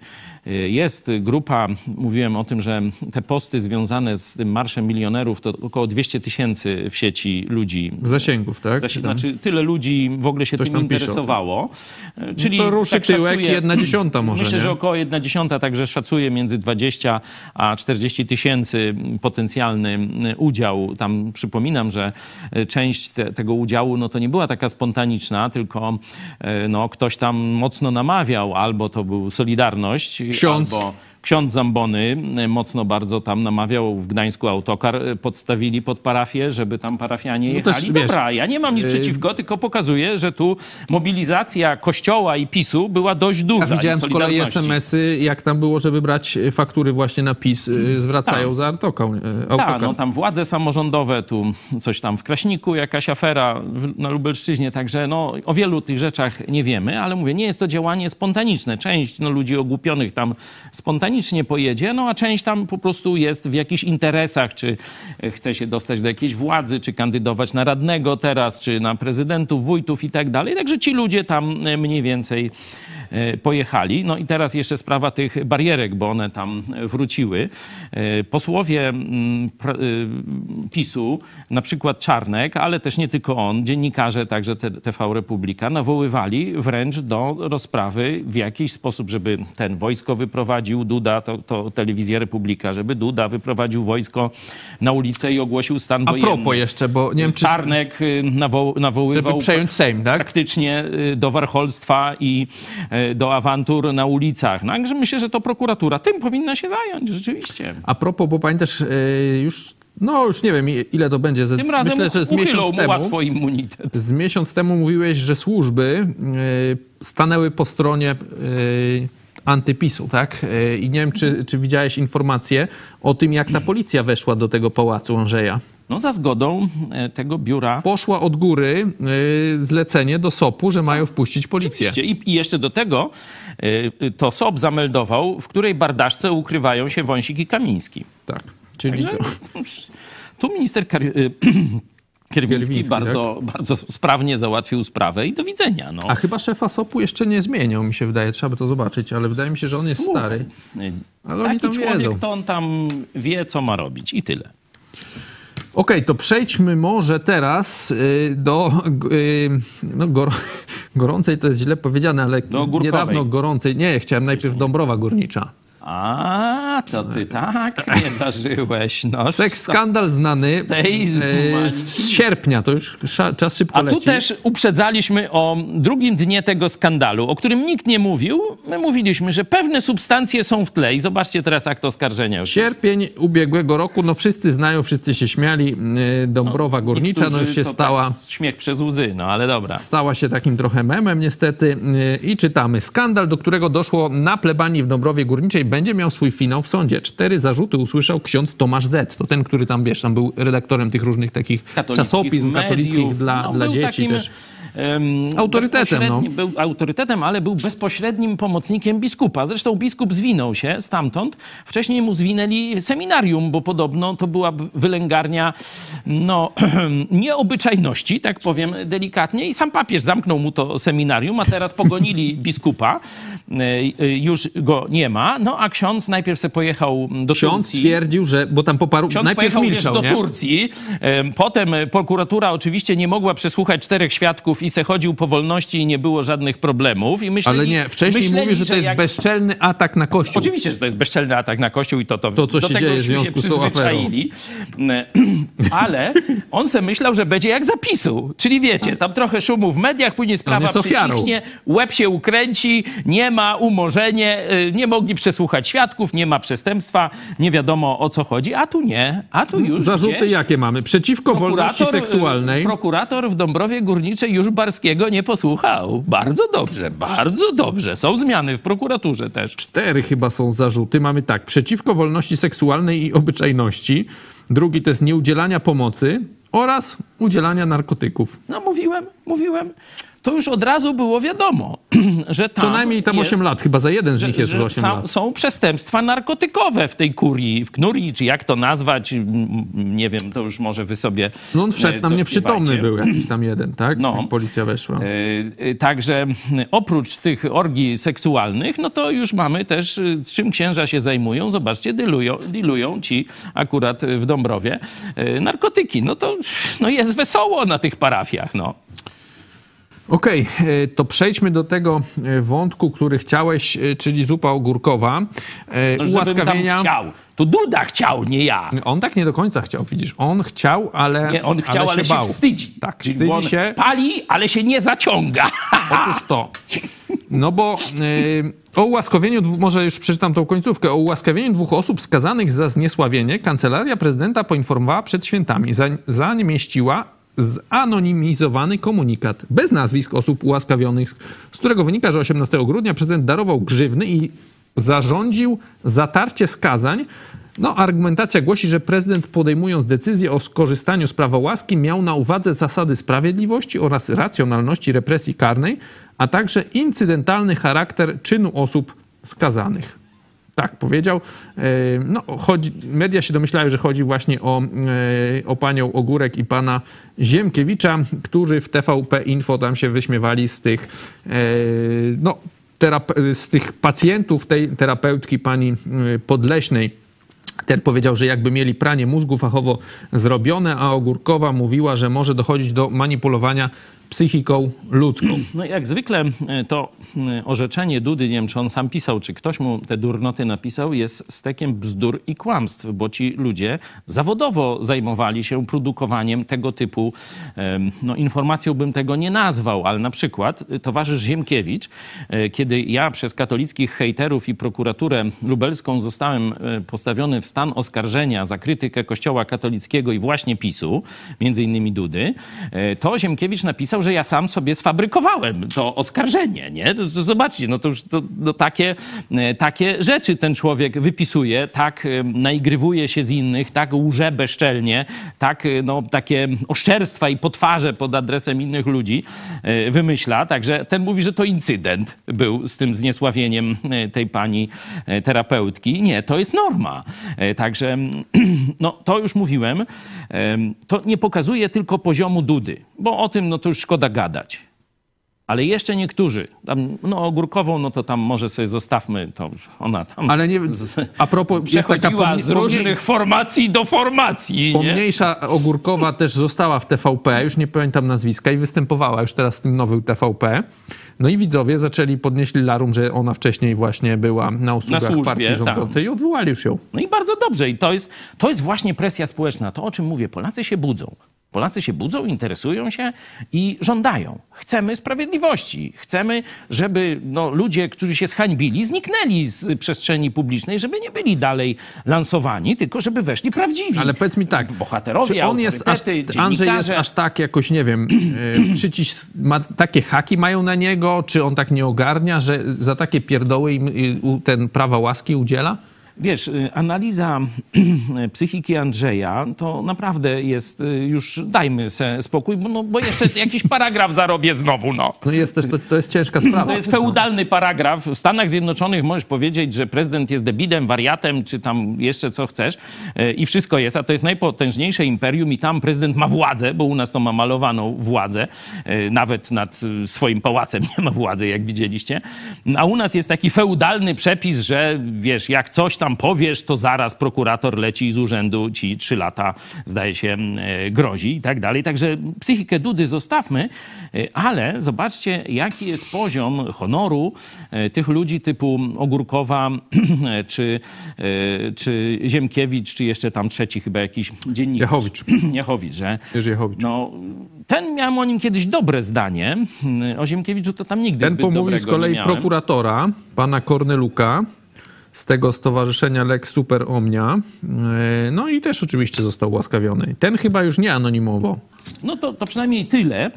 Jest grupa, mówiłem o tym, że te posty związane z tym Marszem Milionerów to około 200 tysięcy w sieci ludzi. Zasięgów, tak? Znaczy tyle ludzi w ogóle się Coś tym interesowało. E, Czyli to ruszy tak tyłek szacuję- jedna dziesiąta (clears throat) może, Myślę, nie? że około jedna dziesiąta, także szacuję między 20 a 40 tysięcy potencjalny udział. Tam przypominam, że e, część te, tego udziału no to nie była taka spontaniczna, tylko e, no, ktoś tam mocno namawiał, albo to był Solidarność, Ksiądz. albo ksiądz Zambony e, mocno bardzo tam namawiał w Gdańsku autokar, e, podstawili pod parafię, żeby tam parafianie No też, jechali. wiesz, Dobra, ja nie mam nic yy, przeciwko, tylko pokazuję, że tu mobilizacja Kościoła i PiSu była dość duża. Ja widziałem z kolei. SMS-y, jak tam było, żeby brać faktury właśnie na PiS, zwracają Tak. za autoką, y, Tak, autokar. no tam władze samorządowe, tu coś tam w Kraśniku, jakaś afera na Lubelszczyźnie, także no, o wielu tych rzeczach nie wiemy, ale mówię, nie jest to działanie spontaniczne. Część no, ludzi ogłupionych tam spontanicznie pojedzie, no a część tam po prostu jest w jakichś interesach, czy e, chce się dostać do jakiejś władzy, czy kandydować na radnego teraz, czy na prezydentów, wójtów i tak dalej. Także ci ludzie tam e, mniej więcej pojechali. No i teraz jeszcze sprawa tych barierek, bo one tam wróciły. E, Posłowie mm, y, PiSu, na przykład Czarnek, ale też nie tylko on, dziennikarze także TV Republika, nawoływali wręcz do rozprawy w jakiś sposób, żeby ten wojsko wyprowadził Duda, to, to telewizja Republika, żeby Duda wyprowadził wojsko na ulicę i ogłosił stan A wojenny. propos jeszcze, bo nie wiem, czy... Czarnek y, nawo- nawoływał Żeby przejąć Sejm, tak? praktycznie y, do warcholstwa i do awantur na ulicach. No, Także myślę, że to prokuratura tym powinna się zająć, rzeczywiście. A propos, bo pamiętasz, y, już, no już nie wiem ile to będzie, Tym razem myślę, że z miesiąc mu temu, łatwo immunitet. z miesiąc temu mówiłeś, że służby y, stanęły po stronie y, antypisu, tak? I nie wiem, czy, czy widziałeś informację o tym, jak ta policja weszła do tego pałacu Andrzeja. No za zgodą e, tego biura. Poszła od góry y, zlecenie do SOP-u, że mają wpuścić policję. I, I jeszcze do tego e, to SOB zameldował, w której bardaszce ukrywają się Wąsik i Kamiński. Tak. Czyli Także tu minister Kar- (clears throat) Kierwiński Kierwiński, bardzo, bardzo sprawnie załatwił sprawę i do widzenia. No. A chyba szefa SOP-u jeszcze nie zmieniał, mi się wydaje. Trzeba by to zobaczyć, ale wydaje mi się, że on jest Słuchaj, stary. Ale oni Taki tam człowiek, wiedzą. to on tam wie, co ma robić i tyle. Okej, to przejdźmy może teraz y, do y, no, gor (laughs) gorącej, to jest źle powiedziane, ale niedawno gorącej. Nie, chciałem najpierw Dąbrowa Górnicza. A, to ty tak (laughs) nie zażyłeś. No. Seks skandal znany z y, z sierpnia, to już czas szybko A tu leci. też uprzedzaliśmy o drugim dnie tego skandalu, o którym nikt nie mówił. My mówiliśmy, że pewne substancje są w tle i zobaczcie teraz akt oskarżenia. Sierpień ubiegłego roku, no wszyscy znają, wszyscy się śmiali. Y, Dąbrowa Górnicza, no już się stała... Tak, śmiech przez łzy, no ale dobra. stała się takim trochę memem niestety yy, i czytamy. Skandal, do którego doszło na plebanii w Dąbrowie Górniczej będzie miał swój finał w sądzie. Cztery zarzuty usłyszał ksiądz Tomasz Z. To ten, który tam, wiesz, tam był redaktorem tych różnych takich Katolickich czasopism mediów, katolickich dla, no, dla dzieci takim, też. Em, Autorytetem, no. Był autorytetem, ale był bezpośrednim pomocnikiem biskupa. Zresztą biskup zwinął się stamtąd. Wcześniej mu zwinęli seminarium, bo podobno to była wylęgarnia no, (clears throat) nieobyczajności, tak powiem delikatnie. I sam papież zamknął mu to seminarium, a teraz pogonili (laughs) biskupa. E, e, Już go nie ma. No a ksiądz najpierw se pojechał do Ksiądz Turcji. twierdził, że, bo tam poparł, Ksiądz najpierw pojechał milczał, wiesz, do? Turcji. Em, Potem prokuratura oczywiście nie mogła przesłuchać czterech świadków i se chodził po wolności i nie było żadnych problemów. I myśleli, Ale nie, wcześniej myśleli, mówił, że to jest jak... bezczelny atak na Kościół. Oczywiście, że to jest bezczelny atak na Kościół i to, to, To, co do się tego dzieje w związku się przyzwyczaili. (clears throat) Ale on se myślał, że będzie jak zapisu. Czyli wiecie, tam trochę szumu w mediach, później sprawa przyciśnie, łeb się ukręci, nie ma umorzenie, e, nie mogli przesłuchać świadków, nie ma przestępstwa, nie wiadomo o co chodzi, a tu nie, a tu już Zarzuty gdzieś... jakie mamy? Przeciwko wolności Prokurator, seksualnej. y, Prokurator w Dąbrowie Górniczej już Barskiego nie posłuchał. Bardzo dobrze, bardzo dobrze. Są zmiany w prokuraturze też. Cztery chyba są zarzuty. Mamy tak, przeciwko wolności seksualnej i obyczajności. Drugi to jest nieudzielania pomocy oraz udzielania narkotyków. No mówiłem, mówiłem. To już od razu było wiadomo, (clears throat) że tam Co najmniej tam jest, 8 lat, chyba za jeden z Że, nich jest że już 8 są, lat. są przestępstwa narkotykowe w tej kurii, w knurii, czy jak to nazwać, nie wiem, to już może wy sobie No on wszedł e, tam nieprzytomny był jakiś tam jeden, tak? No. Jak policja weszła. E, e, Także oprócz tych orgii seksualnych, no to już mamy też, czym księża się zajmują. Zobaczcie, dilują, dilują ci akurat w Dąbrowie narkotyki. No to no jest wesoło na tych parafiach, no. Okej, e, to przejdźmy do tego e, wątku, który chciałeś, e, czyli zupa ogórkowa. No, Ułaskawienia. chciał. To Duda chciał, nie ja. On tak nie do końca chciał, widzisz. On chciał, ale. Nie, on chciał, ale się, bał. wstydzi. Tak, Czyli wstydzi on się. Pali, ale się nie zaciąga. (laughs) Otóż to. No bo o ułaskawieniu, może już przeczytam tą końcówkę, o ułaskawieniu dwóch osób skazanych za zniesławienie kancelaria prezydenta poinformowała przed świętami. Za, zamieściła zanonimizowany komunikat bez nazwisk osób ułaskawionych, z którego wynika, że 18 grudnia prezydent darował grzywny i zarządził zatarcie skazań. No, argumentacja głosi, że prezydent podejmując decyzję o skorzystaniu z prawa łaski miał na uwadze zasady sprawiedliwości oraz racjonalności represji karnej, a także incydentalny charakter czynu osób skazanych. Tak powiedział. E, No, chodzi, media się domyślają, że chodzi właśnie o, e, o panią Ogórek i pana Ziemkiewicza, którzy w TVP Info tam się wyśmiewali z tych, e, no, z tych pacjentów tej terapeutki pani Podleśnej. Ten powiedział, że jakby mieli pranie mózgu fachowo zrobione, a Ogórkowa mówiła, że może dochodzić do manipulowania psychiką ludzką. (clears throat) No jak zwykle e, to e, orzeczenie Dudy, nie wiem czy on sam pisał, czy ktoś mu te durnoty napisał, jest stekiem bzdur i kłamstw, bo ci ludzie zawodowo zajmowali się produkowaniem tego typu, no informacją bym tego nie nazwał, ale na przykład e, towarzysz Ziemkiewicz, kiedy ja przez katolickich hejterów i prokuraturę lubelską zostałem postawiony w stan oskarżenia za krytykę kościoła katolickiego i właśnie PiSu, między innymi Dudy, to Ziemkiewicz napisał, że ja sam sobie sfabrykowałem to oskarżenie, nie? To, to zobaczcie, no to już to, no takie, e, takie rzeczy ten człowiek wypisuje, tak e, naigrywuje się z innych, tak łże bezczelnie, tak e, no, takie oszczerstwa i potwarze pod adresem innych ludzi wymyśla, także ten mówi, że to incydent był z tym zniesławieniem tej pani terapeutki. Nie, to jest norma. Także, (clears throat) no to już mówiłem, em, to nie pokazuje tylko poziomu Dudy, bo o tym no to już szkoda gadać. Ale jeszcze niektórzy, tam, no ogórkową, no to tam może sobie zostawmy, to ona tam Ale nie, a propos, jest taka przechodziła pomni- z różnych formacji do formacji. Nie? Pomniejsza Ogórkowa też została w TVP, już nie pamiętam nazwiska, i występowała już teraz w tym nowym TVP. No i widzowie zaczęli, podnieśli larum, że ona wcześniej właśnie była na usługach służbie, partii tak. rządzącej i odwołali już ją. No i bardzo dobrze. I to jest, to jest właśnie presja społeczna. To, o czym mówię. Polacy się budzą. Polacy się budzą, interesują się i żądają. Chcemy sprawiedliwości. Chcemy, żeby no, ludzie, którzy się zhańbili, zniknęli z przestrzeni publicznej, żeby nie byli dalej lansowani, tylko żeby weszli prawdziwi. Ale powiedz mi tak, Bohaterowie, czy on jest aż, Andrzej jest aż tak jakoś, nie wiem, (clears throat) e, przycisk, ma, takie haki mają na niego, czy on tak nie ogarnia, że za takie pierdoły im y, ten prawa łaski udziela? Wiesz, y, analiza (clears throat) psychiki Andrzeja to naprawdę jest, y, już dajmy se spokój, bo, no, bo jeszcze jakiś paragraf zarobię znowu, no. No jest też, to, to jest ciężka sprawa. To jest feudalny paragraf. W Stanach Zjednoczonych możesz powiedzieć, że prezydent jest debilem, wariatem, czy tam jeszcze co chcesz y, i wszystko jest, a to jest najpotężniejsze imperium i tam prezydent ma władzę, bo u nas to ma malowaną władzę, nawet nad swoim pałacem (laughs) nie ma władzy, jak widzieliście. A u nas jest taki feudalny przepis, że wiesz, jak coś tam powiesz, to zaraz prokurator leci z urzędu, ci trzy lata, zdaje się, e, grozi i tak dalej. Także psychikę Dudy zostawmy, e, ale zobaczcie, jaki jest poziom honoru e, tych ludzi typu Ogórkowa, (clears throat) czy, czy Ziemkiewicz, czy jeszcze tam trzeci chyba jakiś dziennikarz. Jachowicz. (clears throat) Jachowicz, że Jerzy Jachowicz. no, ten miałem o nim kiedyś dobre zdanie. O Ziemkiewiczu to tam nigdy Ten zbyt pomówił dobrego z kolei prokuratora, pana Korneluka, z tego stowarzyszenia Lex Super Omnia. E, No i też oczywiście został łaskawiony. Ten chyba już nie anonimowo. No to, to przynajmniej tyle.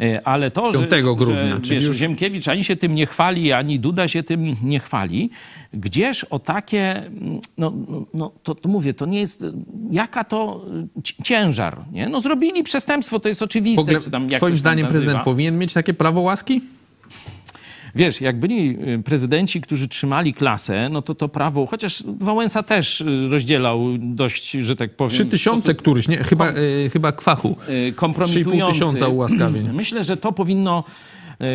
E, Ale to, że, 5 grudnia, że czyli wiesz, już- Ziemkiewicz ani się tym nie chwali, ani Duda się tym nie chwali, gdzież o takie, no, no, no to, to mówię, to nie jest, jaka to ci- ciężar, nie? No zrobili przestępstwo, to jest oczywiste. ogóle, czy tam, jak twoim zdaniem prezydent powinien mieć takie prawo łaski? Wiesz, jak byli y, prezydenci, którzy trzymali klasę, no to to prawo, chociaż Wałęsa też y, rozdzielał dość, że tak powiem... Trzy tysiące któryś, nie? Chyba, e, chyba kwachu. y, kompromitujący. 3,5 tysiąca ułaskawień. (clears throat) Myślę, że to powinno,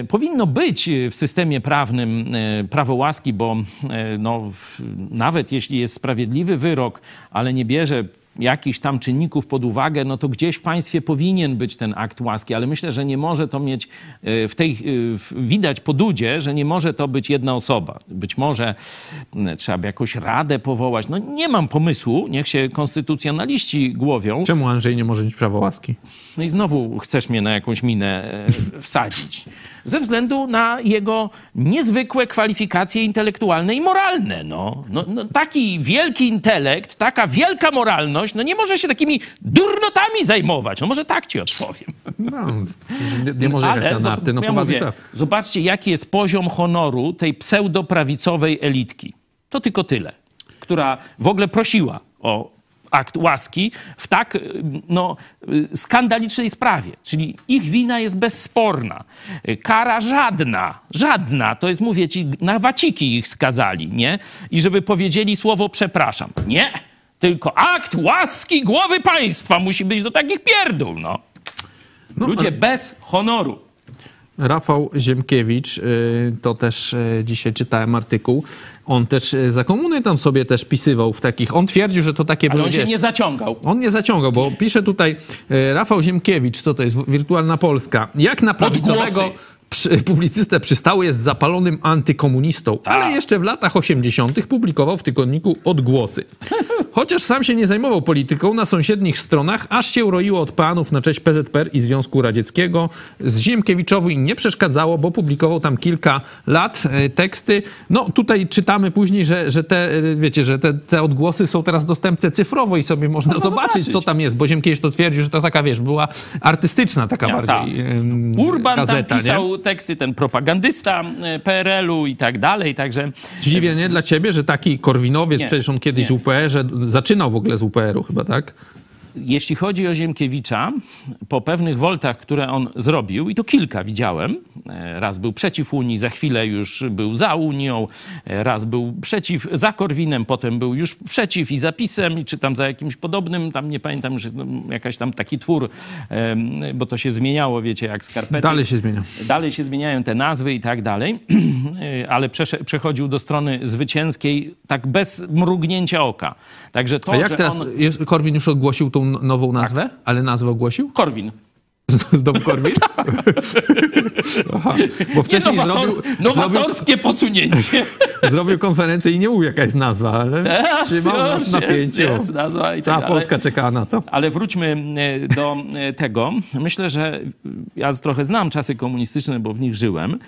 powinno być w systemie prawnym prawo łaski, bo no, nawet jeśli jest sprawiedliwy wyrok, ale nie bierze jakichś tam czynników pod uwagę, no to gdzieś w państwie powinien być ten akt łaski, ale myślę, że nie może to mieć e, w tej, e, widać po Dudzie, że nie może to być jedna osoba. Być może trzeba by jakąś radę powołać. No nie mam pomysłu, niech się konstytucjonaliści głowią. Czemu Andrzej nie może mieć prawa łaski? No i znowu chcesz mnie na jakąś minę e, wsadzić. Ze względu na jego niezwykłe kwalifikacje intelektualne i moralne. No. No, no, taki wielki intelekt, taka wielka moralność, no nie może się takimi durnotami zajmować. No może tak ci odpowiem. No, nie, nie może jechać na narty, no ja mówię. Zobaczcie, jaki jest poziom honoru tej pseudoprawicowej elitki. To tylko tyle, która w ogóle prosiła o akt łaski w tak y, no, y, skandalicznej sprawie. Czyli ich wina jest bezsporna. Y, Kara żadna, żadna. To jest, mówię ci, na waciki ich skazali, nie? I żeby powiedzieli słowo przepraszam. Nie! Tylko akt łaski głowy państwa musi być do takich pierdół, no. Ludzie bez honoru. Rafał Ziemkiewicz, y, to też y, dzisiaj czytałem artykuł, on też y, za komuny tam sobie też pisywał w takich, on twierdził, że to takie Ale były, on się wiesz, nie zaciągał. On nie zaciągał, bo pisze tutaj Rafał Ziemkiewicz, co to jest, wirtualna Polska. Jak na prawicowego Odgłosy. Przy, publicystę przystało jest zapalonym antykomunistą, Tak. ale jeszcze w latach 80. publikował w tygodniku odgłosy. (laughs) Chociaż sam się nie zajmował polityką, na sąsiednich stronach aż się roiło od panów na cześć PZPR i Związku Radzieckiego. Z Ziemkiewiczowi nie przeszkadzało, bo publikował tam kilka lat e, teksty. No tutaj czytamy później, że, że te, e, wiecie, że te, te odgłosy są teraz dostępne cyfrowo i sobie można Można zobaczyć, zobaczyć. co tam jest, bo Ziemkiewicz to twierdził, że to taka, wiesz, była artystyczna taka Ja, bardziej tak. em, Urban gazeta, tam nie? Teksty, ten propagandysta e, PRL-u i tak dalej, także Dziwnie nie dla ciebie, że taki Korwinowiec, Nie, przecież on kiedyś nie. z UPR-ze zaczynał w ogóle z UPR-u chyba, tak? Jeśli chodzi o Ziemkiewicza, po pewnych woltach, które on zrobił, i to kilka widziałem, e, raz był przeciw Unii, za chwilę już był za Unią, e, raz był przeciw, za Korwinem, potem był już przeciw i za PiSem, czy tam za jakimś podobnym, tam nie pamiętam, że no, jakaś tam taki twór, bo to się zmieniało, wiecie, jak skarpety. Dalej się zmienia. Dalej się zmieniają te nazwy i tak dalej, (clears throat) ale przesze- przechodził do strony zwycięskiej tak bez mrugnięcia oka. Także to, A jak teraz, on... Jest, Korwin już ogłosił tą nową nazwę? Ale nazwę ogłosił? Korwin. (laughs) Znowu Korwin? (laughs) Aha, bo wcześniej Nie, nowator- zrobił, Nowatorskie posunięcie. zrobił, (laughs) zrobił konferencję i nie mówił jaka jest nazwa, ale Teraz trzymał nas napięciu. jest, jest nazwa i Cała tak. Polska czekała na to. Ale wróćmy e, do e, tego. Myślę, że ja trochę znam czasy komunistyczne, bo w nich żyłem.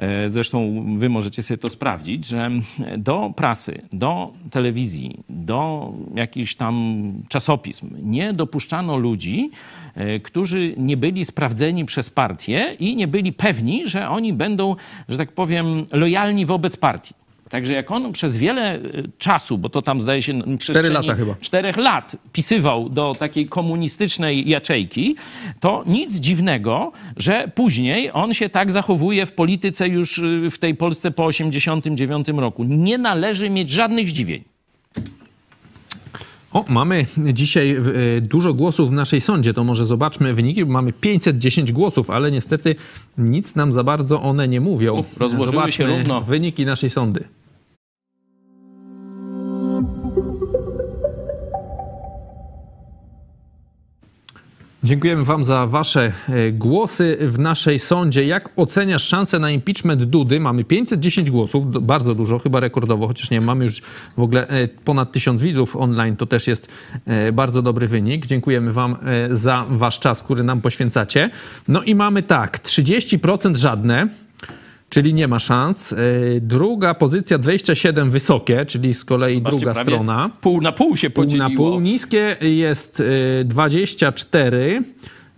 E, Zresztą wy możecie sobie to sprawdzić, że do prasy, do telewizji, do jakichś tam czasopism nie dopuszczano ludzi, e, którzy nie byli sprawdzeni przez partię i nie byli pewni, że oni będą, że tak powiem, lojalni wobec partii. Także jak on przez wiele e, czasu, bo to tam zdaje się przestrzeni lata chyba. czterech lat pisywał do takiej komunistycznej jaczejki, to nic dziwnego, że później on się tak zachowuje w polityce już y, w tej Polsce po 89 roku. Nie należy mieć żadnych zdziwień. O, mamy dzisiaj e, dużo głosów w naszej sądzie, to może zobaczmy wyniki. Mamy 510 głosów, ale niestety nic nam za bardzo one nie mówią. U, rozłożyły się Zobaczmy równo. wyniki naszej sądy. Dziękujemy Wam za Wasze e, głosy w naszej sądzie. Jak oceniasz szansę na impeachment Dudy? Mamy 510 głosów, bardzo dużo, chyba rekordowo, chociaż nie mamy już w ogóle e, ponad 1000 widzów online. To też jest e, bardzo dobry wynik. Dziękujemy Wam za Wasz czas, który nam poświęcacie. No i mamy tak, 30% żadne. Czyli nie ma szans. E, Druga pozycja 27 wysokie, czyli z kolei druga strona. Pół na pół się Pół podzieliło. na pół. Niskie jest y, 24,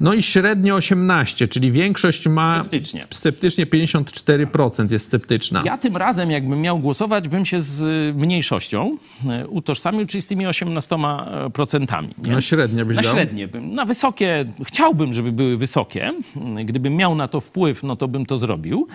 no i średnio 18, czyli większość ma... Sceptycznie. Sceptycznie 54% jest sceptyczna. Ja tym razem, jakbym miał głosować, bym się z mniejszością y, utożsamił, czyli z tymi 18%. Nie? Na średnie byś Na dał? średnie bym. Na wysokie, chciałbym, żeby były wysokie. Gdybym miał na to wpływ, no to bym to zrobił.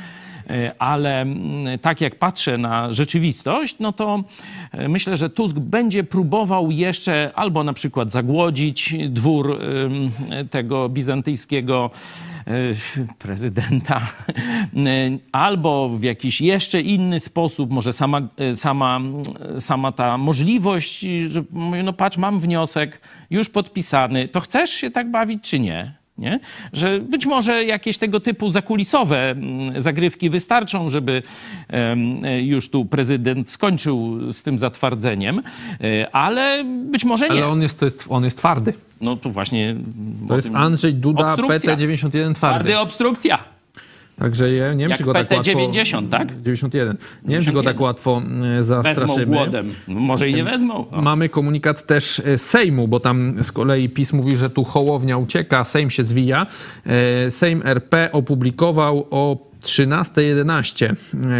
E, Ale mm, tak jak patrzę na rzeczywistość, no to e, myślę, że Tusk będzie próbował jeszcze albo na przykład zagłodzić dwór ym, tego bizantyjskiego e, prezydenta, (laughs) e, albo w jakiś jeszcze inny sposób, może sama, e, sama, sama ta możliwość, że no patrz, mam wniosek już podpisany, to chcesz się tak bawić czy nie? Nie? Że być może jakieś tego typu zakulisowe mm, zagrywki wystarczą, żeby e, już tu prezydent skończył z tym zatwardzeniem, e, ale być może nie. Ale on jest, to jest, on jest twardy. No tu właśnie. To jest Andrzej Duda, Obstrukcja. PT91 twardy. Twardy obstrukcja. Także ja nie wiem, Jak czy go tak łatwo... PT90, tak? 91. Nie wiem, czy go tak 91. łatwo e, Wezmą zastraszymy. głodem. Może i nie wezmą. O. Mamy komunikat też e, Sejmu, bo tam z kolei PiS mówi, że tu Hołownia ucieka, Sejm się zwija. E, Sejm RP opublikował o 13.11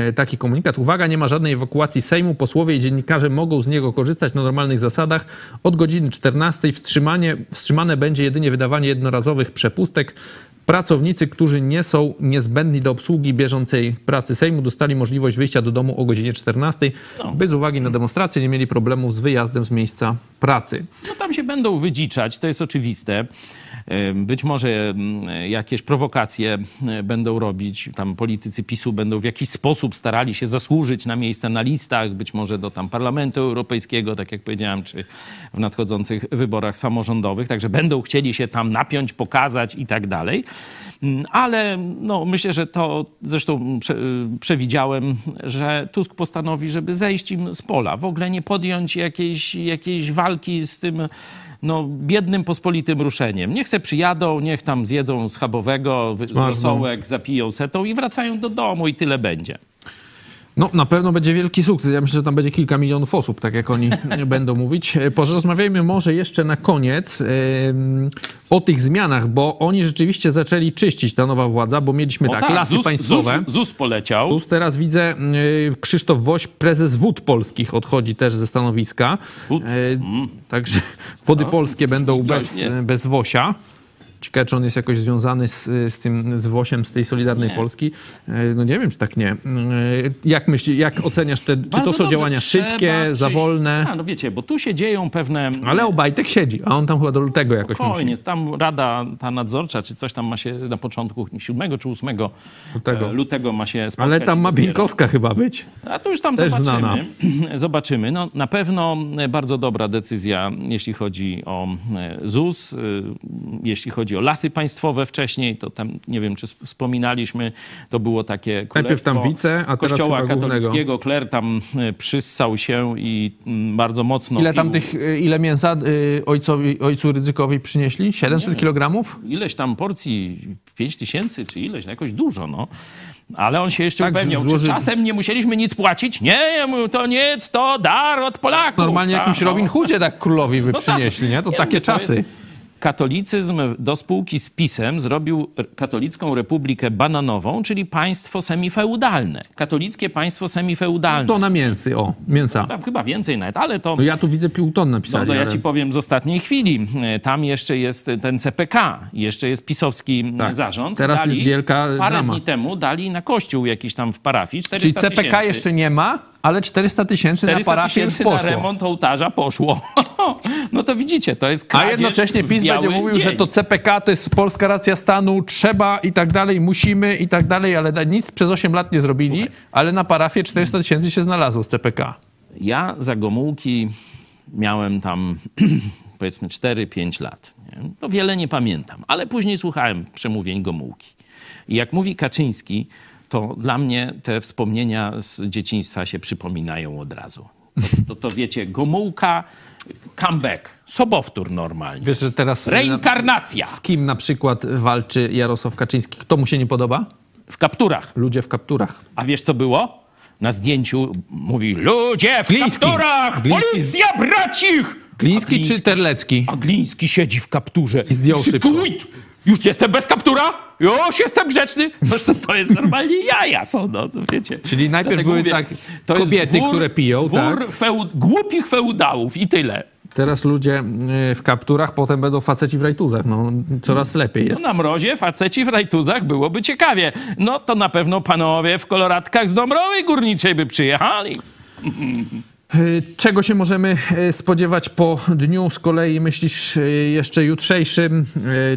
e, taki komunikat. Uwaga, nie ma żadnej ewakuacji Sejmu. Posłowie i dziennikarze mogą z niego korzystać na normalnych zasadach. Od godziny 14 wstrzymanie, wstrzymane będzie jedynie wydawanie jednorazowych przepustek. Pracownicy, którzy nie są niezbędni do obsługi bieżącej pracy Sejmu, dostali możliwość wyjścia do domu o godzinie 14, by z uwagi na demonstrację nie mieli problemów z wyjazdem z miejsca pracy. No tam się będą wydziczać, to jest oczywiste. Być może jakieś prowokacje będą robić. Tam politycy PiSu będą w jakiś sposób starali się zasłużyć na miejsce na listach, być może do tam Parlamentu Europejskiego, tak jak powiedziałem, czy w nadchodzących wyborach samorządowych. Także będą chcieli się tam napiąć, pokazać i tak dalej. Ym, Ale no, myślę, że to zresztą prze, y, przewidziałem, że Tusk postanowi, żeby zejść im z pola, w ogóle nie podjąć jakiejś, jakiejś walki z tym no, biednym, pospolitym ruszeniem. Niech se przyjadą, niech tam zjedzą schabowego, rosołek, zapiją setą i wracają do domu i tyle będzie. No, na pewno będzie wielki sukces. Ja myślę, że tam będzie kilka milionów osób, tak jak oni (laughs) będą mówić. E, Porozmawiajmy może jeszcze na koniec o tych zmianach, bo oni rzeczywiście zaczęli czyścić ta nowa władza, bo mieliśmy O tak, lasy ZUS, państwowe. ZUS, ZUS poleciał. Plus teraz widzę y, Krzysztof Woś, prezes Wód Polskich, odchodzi też ze stanowiska. E, Także (laughs) wody polskie będą bez, bez Wosia. Ciekawe, czy on jest jakoś związany z, z tym, z Wosiem, z tej Solidarnej Nie. Polski. E, No nie wiem, czy tak nie. E, Jak myślisz, jak oceniasz te, czy to są dobrze, działania szybkie, za czyścić. wolne? A, no wiecie, bo tu się dzieją pewne... Ale Obajtek siedzi, a on tam chyba do lutego jakoś musi. Spokojnie, tam rada ta nadzorcza, czy coś tam ma się na początku 7 czy 8 Lutego. lutego, lutego ma się spotkać. Ale tam ma. Bieńkowska chyba być. A to już tam Też zobaczymy. znana. (clears throat) zobaczymy. No, na pewno bardzo dobra decyzja, jeśli chodzi o e, ZUS, jeśli chodzi o lasy państwowe wcześniej, to tam, nie wiem, czy wspominaliśmy, to było takie Najpierw tam królestwo wice, a teraz Kościoła głównego. katolickiego. Kler tam e, przyssał się i mm, bardzo mocno Ile tam pił. tych, y, ile mięsa y, ojcowi, ojcu Rydzykowi przynieśli? 700 kilogramów? ileś tam porcji, 5 tysięcy czy ileś, no jakoś dużo, no. Ale on się jeszcze Tak, upewniał, złoży- czy czasem nie musieliśmy nic płacić? Nie, to nic, to dar od Polaków. Normalnie Tak, jakimś no. Robin Hoodzie tak królowi wy No tak. przynieśli, nie? To Nie, takie to czasy. jest- Katolicyzm do spółki z PiSem zrobił katolicką republikę bananową, czyli państwo semifeudalne. Katolickie państwo semifeudalne. To na mięsy, o, mięsa. Tam chyba więcej nawet, ale to... No ja tu widzę pół ton No to ja ale- ci powiem z ostatniej chwili. Tam jeszcze jest ten CPK, jeszcze jest pisowski Tak. zarząd. Teraz jest wielka Parę drama. dni temu dali na kościół jakiś tam w parafii 400 Czyli CPK tysięcy. jeszcze nie ma, ale 400 tysięcy na 400 parafię tysięcy na poszło. remont ołtarza poszło. (laughs) No to widzicie, to jest A jednocześnie PiS będzie mówił, dzień. że to CPK to jest polska racja stanu, trzeba i tak dalej, musimy i tak dalej, ale nic przez 8 lat nie zrobili, ale na parafię 400 tysięcy się znalazło z CPK. Ja za Gomułki miałem tam (clears throat) powiedzmy 4-5 lat. Nie? No wiele nie pamiętam, ale później słuchałem przemówień Gomułki. I jak mówi Kaczyński, to dla mnie te wspomnienia z dzieciństwa się przypominają od razu. To, to, to wiecie, Gomułka, comeback, sobowtór normalnie. Wiesz, że teraz... Reinkarnacja Z kim na przykład walczy Jarosław Kaczyński? Kto mu się nie podoba? w kapturach. Ludzie w kapturach. A wiesz co było? Na zdjęciu mówi ludzie w Gliński. kapturach! Gliński. Policja bracich! Gliński A czy Terlecki? A Gliński siedzi w kapturze. I zdjął szybko. "Wójt, Już jestem bez kaptura? Już jestem grzeczny? Noż to, to jest normalnie jaja są, no to wiecie. Czyli najpierw Dlatego były tak to jest kobiety, które piją, dwór tak? Feud, głupich feudałów i tyle. Teraz ludzie y, w kapturach, potem będą faceci w rajtuzach. No, coraz lepiej No jest. na mrozie faceci w rajtuzach byłoby ciekawie. No to na pewno panowie w koloratkach z Dąbrowy Górniczej by przyjechali. Y, Czego się możemy y, spodziewać po dniu z kolei, myślisz, y, jeszcze jutrzejszym,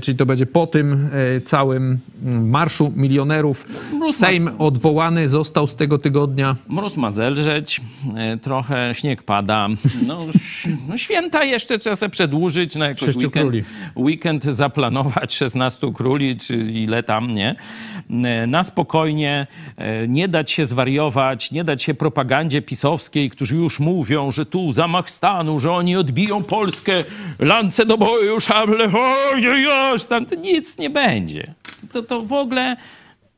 czyli to będzie po tym całym mm, Marszu Milionerów. Sejm odwołany został z tego tygodnia. Mróz ma zelżeć, e, trochę śnieg pada. No, (laughs) no święta jeszcze trzeba sobie przedłużyć na jakoś Sześciu weekend, króli. weekend zaplanować 16 króli, czy ile tam, nie? E, Na spokojnie, e, nie dać się zwariować, nie dać się propagandzie pisowskiej, którzy już mówią, że tu zamach stanu, że oni odbiją Polskę, lance do boju, szable, oj, tam to nic nie będzie. To, to w ogóle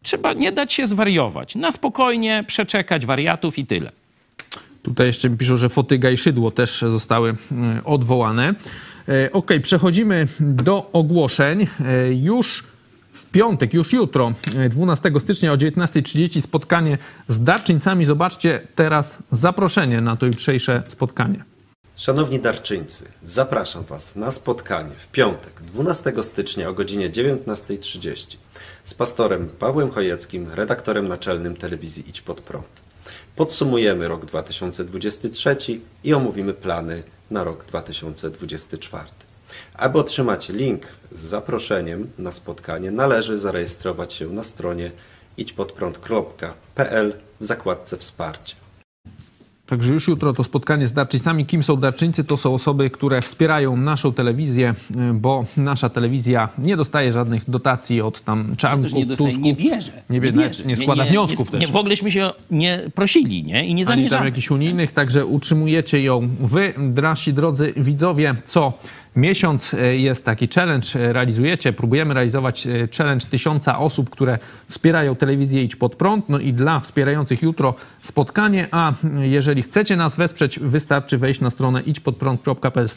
trzeba nie dać się zwariować. Na spokojnie przeczekać wariatów i tyle. Tutaj jeszcze piszą, że Fotyga i Szydło też zostały y, odwołane. E, Okej, przechodzimy do ogłoszeń. E, Już piątek, już jutro, e, 12 stycznia o 19.30 spotkanie z darczyńcami. Zobaczcie teraz zaproszenie na to jutrzejsze spotkanie. Szanowni darczyńcy, zapraszam Was na spotkanie w piątek 12 stycznia o godzinie 19.30 z pastorem Pawłem Chojeckim, redaktorem naczelnym telewizji Idź Pod Prąd. Podsumujemy rok 2023 i omówimy plany na rok 2024. Aby otrzymać link z zaproszeniem na spotkanie, należy zarejestrować się na stronie idźpodprąd.pl w zakładce Wsparcie. Także już jutro to spotkanie z darczyńcami. Kim są darczyńcy? To są osoby, które wspierają naszą telewizję, y, bo nasza telewizja nie dostaje żadnych dotacji od tam Też czarnków, nie, dostaje, tusków. nie wierzę. Nie, wie, nawet nie składa wniosków nie, też. nie, W ogóleśmy się nie prosili, nie? I nie ani tam zamierzamy. jakichś unijnych, także utrzymujecie ją wy, nasi drodzy widzowie, co miesiąc e, jest taki challenge, e, realizujecie, próbujemy realizować e, challenge tysiąca osób, które wspierają telewizję Idź Pod Prąd, no i dla wspierających jutro spotkanie, a jeżeli chcecie nas wesprzeć, wystarczy wejść na stronę idźpodprąd.pl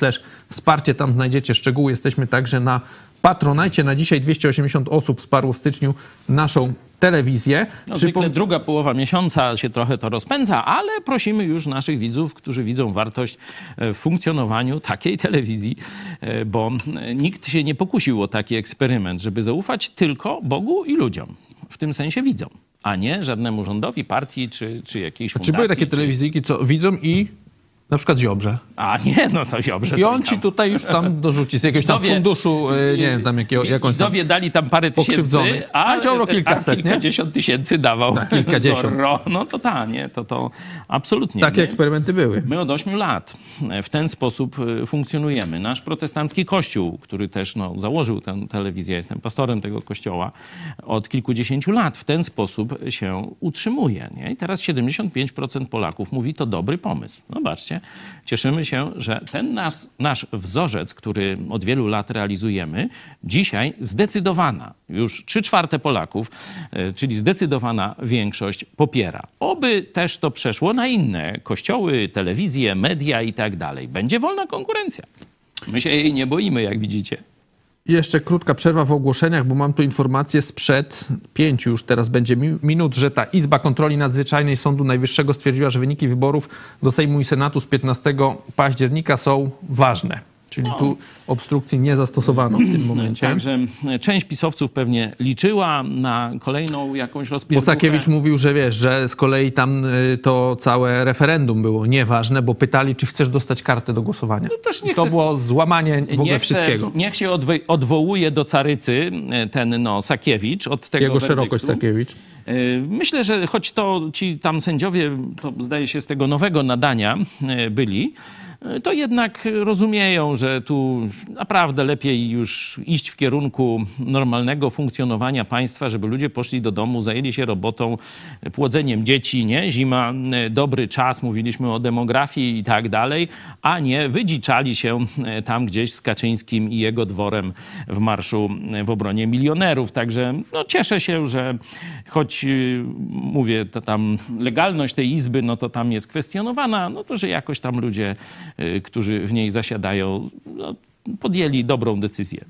wsparcie, tam znajdziecie szczegóły, jesteśmy także na Patronajcie. Na dzisiaj 280 osób wsparło w styczniu naszą telewizję. No, Przypom- druga połowa miesiąca się trochę to rozpędza, ale prosimy już naszych widzów, którzy widzą wartość e, w funkcjonowaniu takiej telewizji, e, bo e, nikt się nie pokusił o taki eksperyment, żeby zaufać tylko Bogu i ludziom. W tym sensie widzom, a nie żadnemu rządowi, partii czy, czy jakiejś Czy fundacji. były takie czy- telewizyjki, co widzą i na przykład Ziobrze. A nie, no to dobrze. I on ci tutaj już tam dorzuci z jakiegoś tam Widzowie- funduszu, e, nie wiem, tam jakiego, jakąś tam... Dali tam parę tysięcy, a, A Ziobro kilkaset, a kilkadziesiąt tysięcy dawał. Tak, kilkadziesiąt. (laughs) Zorro. No to ta, nie, to, to absolutnie. Takie nie. eksperymenty były. My od 8 lat w ten sposób y, funkcjonujemy. Nasz protestancki kościół, który też no, założył tę telewizję, jestem pastorem tego kościoła, od kilkudziesięciu lat w ten sposób się utrzymuje. Nie? I teraz 75% Polaków mówi, to dobry pomysł. Zobaczcie, cieszymy się, że ten nasz, nasz wzorzec, który od wielu lat realizujemy, dzisiaj zdecydowana, już 3 czwarte Polaków, y, czyli zdecydowana większość popiera. Oby też to przeszło na inne kościoły, telewizje, media i tak dalej. Będzie wolna konkurencja. My się jej nie boimy, jak widzicie. Jeszcze krótka przerwa w ogłoszeniach, bo mam tu informację sprzed pięciu już teraz będzie mi- minut, że ta Izba Kontroli Nadzwyczajnej Sądu Najwyższego stwierdziła, że wyniki wyborów do Sejmu i Senatu z 15 października są ważne. Czyli tu obstrukcji nie zastosowano w tym momencie. Także e, część pisowców pewnie liczyła na kolejną jakąś Bo rozpierdówkę. Sakiewicz mówił, że wiesz, że z kolei tam y, to całe referendum było nieważne, bo pytali, czy chcesz dostać kartę do głosowania. No też niech to se- było złamanie w ogóle se- wszystkiego. Niech się odwołuje do carycy e, ten no, Sakiewicz od tego Jego szerokość. Sakiewicz. E, Myślę, że choć to ci tam sędziowie, to zdaje się z tego nowego nadania e, byli, e, to jednak rozumieją, że tu naprawdę lepiej już iść w kierunku normalnego funkcjonowania państwa, żeby ludzie poszli do domu, zajęli się robotą, płodzeniem dzieci, nie? Zima, e, dobry czas, mówiliśmy o demografii i tak dalej, a nie wydziczali się e, tam gdzieś z Kaczyńskim i jego dworem w marszu e, w obronie milionerów. Także no, cieszę się, że choć mówię, to tam legalność tej izby, no to tam jest kwestionowana, no to że jakoś tam ludzie, którzy w niej zasiadają, no, podjęli dobrą decyzję.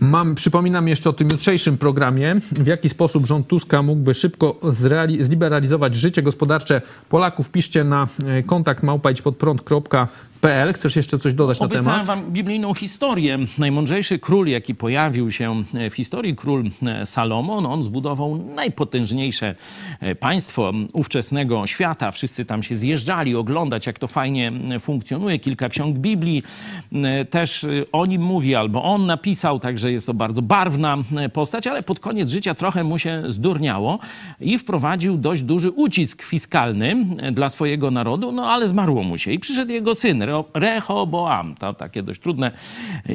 Mam, przypominam jeszcze o tym jutrzejszym programie, w jaki sposób rząd Tuska mógłby szybko zliberalizować życie gospodarcze Polaków. Piszcie na e, kontakt małpajdźpodprąd.pl PL. Chcesz jeszcze coś dodać na Obiecałem temat? wam biblijną historię. Najmądrzejszy król, jaki pojawił się w historii, król Salomon, on zbudował najpotężniejsze e, państwo ówczesnego świata. Wszyscy tam się zjeżdżali oglądać, jak to fajnie funkcjonuje. Kilka ksiąg Biblii e, też e, o nim mówi, albo on napisał, także jest to bardzo barwna postać, ale pod koniec życia trochę mu się zdurniało i wprowadził dość duży ucisk fiskalny dla swojego narodu, no ale zmarło mu się. I przyszedł jego syn, Rehoboam, to takie dość trudne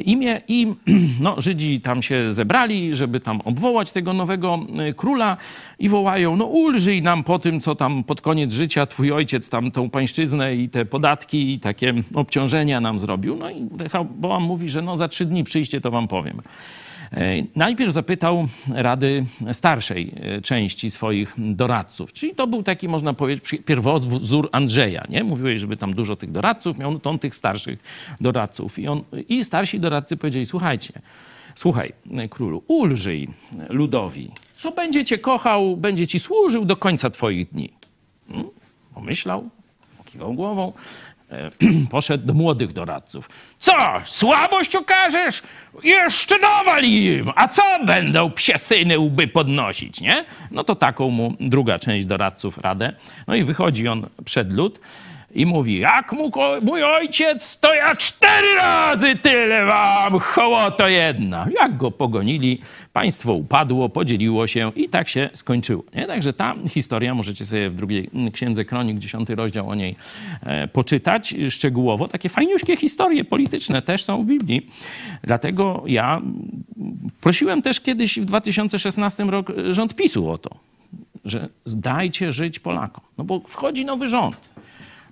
imię i (clears throat) no, Żydzi tam się zebrali, żeby tam obwołać tego nowego e, króla i wołają, no ulżyj nam po tym, co tam pod koniec życia twój ojciec tam tą pańszczyznę i te podatki i takie obciążenia nam zrobił. No i Rehoboam mówi, że no za trzy dni przyjście, to wam powiem. E, Najpierw zapytał rady starszej e, części swoich doradców, czyli to był taki, można powiedzieć, pierwowzór Andrzeja, nie? Mówiłeś, żeby tam dużo tych doradców miał, no to on tych starszych doradców. I, on, I starsi doradcy powiedzieli, słuchajcie, słuchaj, e, królu, ulżyj ludowi, to będzie cię kochał, będzie ci służył do końca twoich dni. Hmm? Pomyślał, kiwał głową, (clears throat) poszedł do młodych doradców. Co, słabość okażesz? Jeszcze dowal im! A co będą psie syny łby podnosić, nie? No to taką mu druga część doradców radę. No i wychodzi on przed lud i mówi, jak ko- mój ojciec, to ja cztery razy tyle wam, hołoto jedna. Jak go pogonili, państwo upadło, podzieliło się i tak się skończyło. Nie? Także ta historia, możecie sobie w drugiej księdze Kronik, dziesiąty rozdział o niej e, poczytać szczegółowo. Takie fajniuśkie historie polityczne też są w Biblii. Dlatego ja prosiłem też kiedyś w 2016 roku rząd PiSu o to, że dajcie żyć Polakom. No bo wchodzi nowy rząd.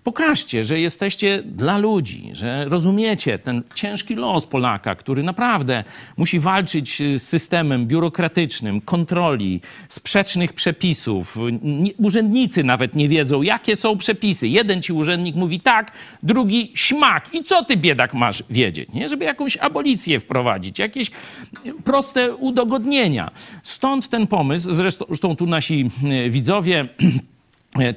Pokażcie, że jesteście dla ludzi, że rozumiecie ten ciężki los Polaka, który naprawdę musi walczyć z systemem biurokratycznym, kontroli, sprzecznych przepisów. Urzędnicy nawet nie wiedzą, jakie są przepisy. Jeden ci urzędnik mówi tak, drugi śmak. I co ty, biedak, masz wiedzieć? Nie? Żeby jakąś abolicję wprowadzić, jakieś proste udogodnienia. Stąd ten pomysł, zresztą tu nasi e, widzowie (clears throat)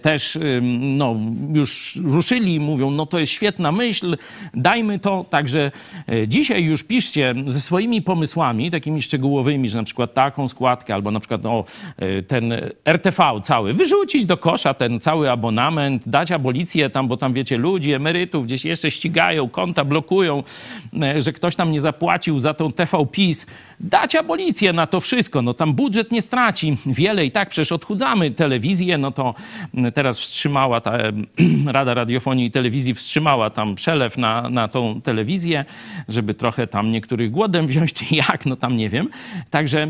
też ym, no, już ruszyli i mówią, no to jest świetna myśl, dajmy to. Także e, dzisiaj już piszcie ze swoimi pomysłami, takimi szczegółowymi, że na przykład taką składkę, albo na przykład o, e, ten RTV cały, wyrzucić do kosza ten cały abonament, dać abolicję tam, bo tam wiecie, ludzi, emerytów gdzieś jeszcze ścigają, konta blokują, e, że ktoś tam nie zapłacił za tą TV PiS. Dać abolicję na to wszystko, no tam budżet nie straci wiele i tak przecież odchudzamy telewizję, no to teraz wstrzymała ta (clears throat) Rada Radiofonii i Telewizji wstrzymała tam przelew na, na tą telewizję, żeby trochę tam niektórych głodem (laughs) wziąć, czy jak, no tam nie wiem. Także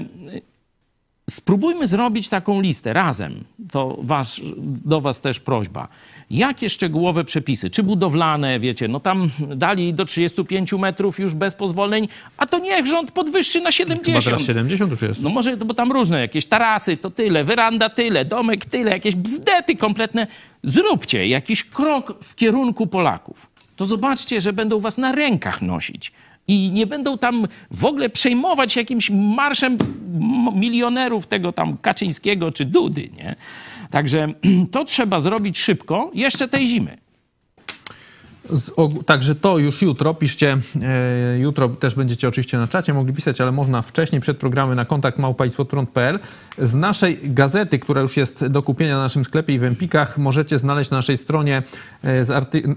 spróbujmy zrobić taką listę razem. To was, do was też prośba. Jakie szczegółowe przepisy, czy budowlane, wiecie, no tam dali do 35 metrów już bez pozwoleń, a to niech rząd podwyższy na 70. Chyba teraz 70 już jest. No może, bo tam różne, jakieś tarasy, to tyle, weranda tyle, domek tyle, jakieś bzdety kompletne. Zróbcie jakiś krok w kierunku Polaków. To zobaczcie, że będą was na rękach nosić. I nie będą tam w ogóle przejmować jakimś marszem milionerów tego tam Kaczyńskiego czy Dudy, nie? Także (clears throat) to trzeba zrobić szybko, jeszcze tej zimy. Także to już jutro, piszcie, e, jutro też będziecie oczywiście na czacie mogli pisać, ale można wcześniej przed programem na kontakt małpaństwotron.pl. Z naszej gazety, która już jest do kupienia na naszym sklepie i w Empikach, możecie znaleźć na naszej stronie e,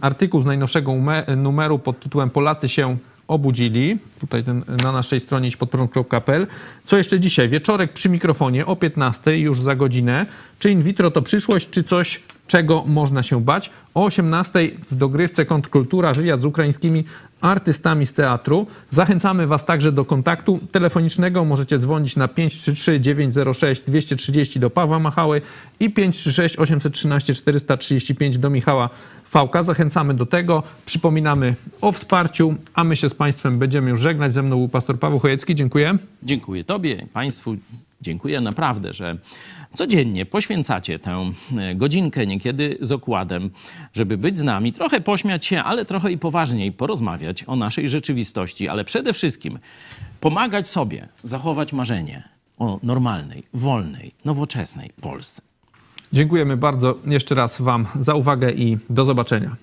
artykuł z najnowszego ume- numeru pod tytułem Polacy się obudzili. Tutaj ten, na naszej stronie idźpodprąd.pl. Co jeszcze dzisiaj? Wieczorek przy mikrofonie o 15 już za godzinę. Czy in vitro to przyszłość, czy coś, czego można się bać? O 18 w dogrywce Kontrkultura wywiad z ukraińskimi artystami z teatru. Zachęcamy Was także do kontaktu telefonicznego. Możecie dzwonić na 533 906 230 do Pawła Machały i 536 813 435 do Michała Fałka. Zachęcamy do tego. Przypominamy o wsparciu, a my się z Państwem będziemy już żegnać. Ze mną był pastor Paweł Chojecki. Dziękuję. Dziękuję Tobie, Państwu. Dziękuję naprawdę, że codziennie poświęcacie tę e, godzinkę, niekiedy z okładem, żeby być z nami, trochę pośmiać się, ale trochę i poważniej porozmawiać o naszej rzeczywistości, ale przede wszystkim pomagać sobie zachować marzenie o normalnej, wolnej, nowoczesnej Polsce. Dziękujemy bardzo jeszcze raz Wam za uwagę i do zobaczenia.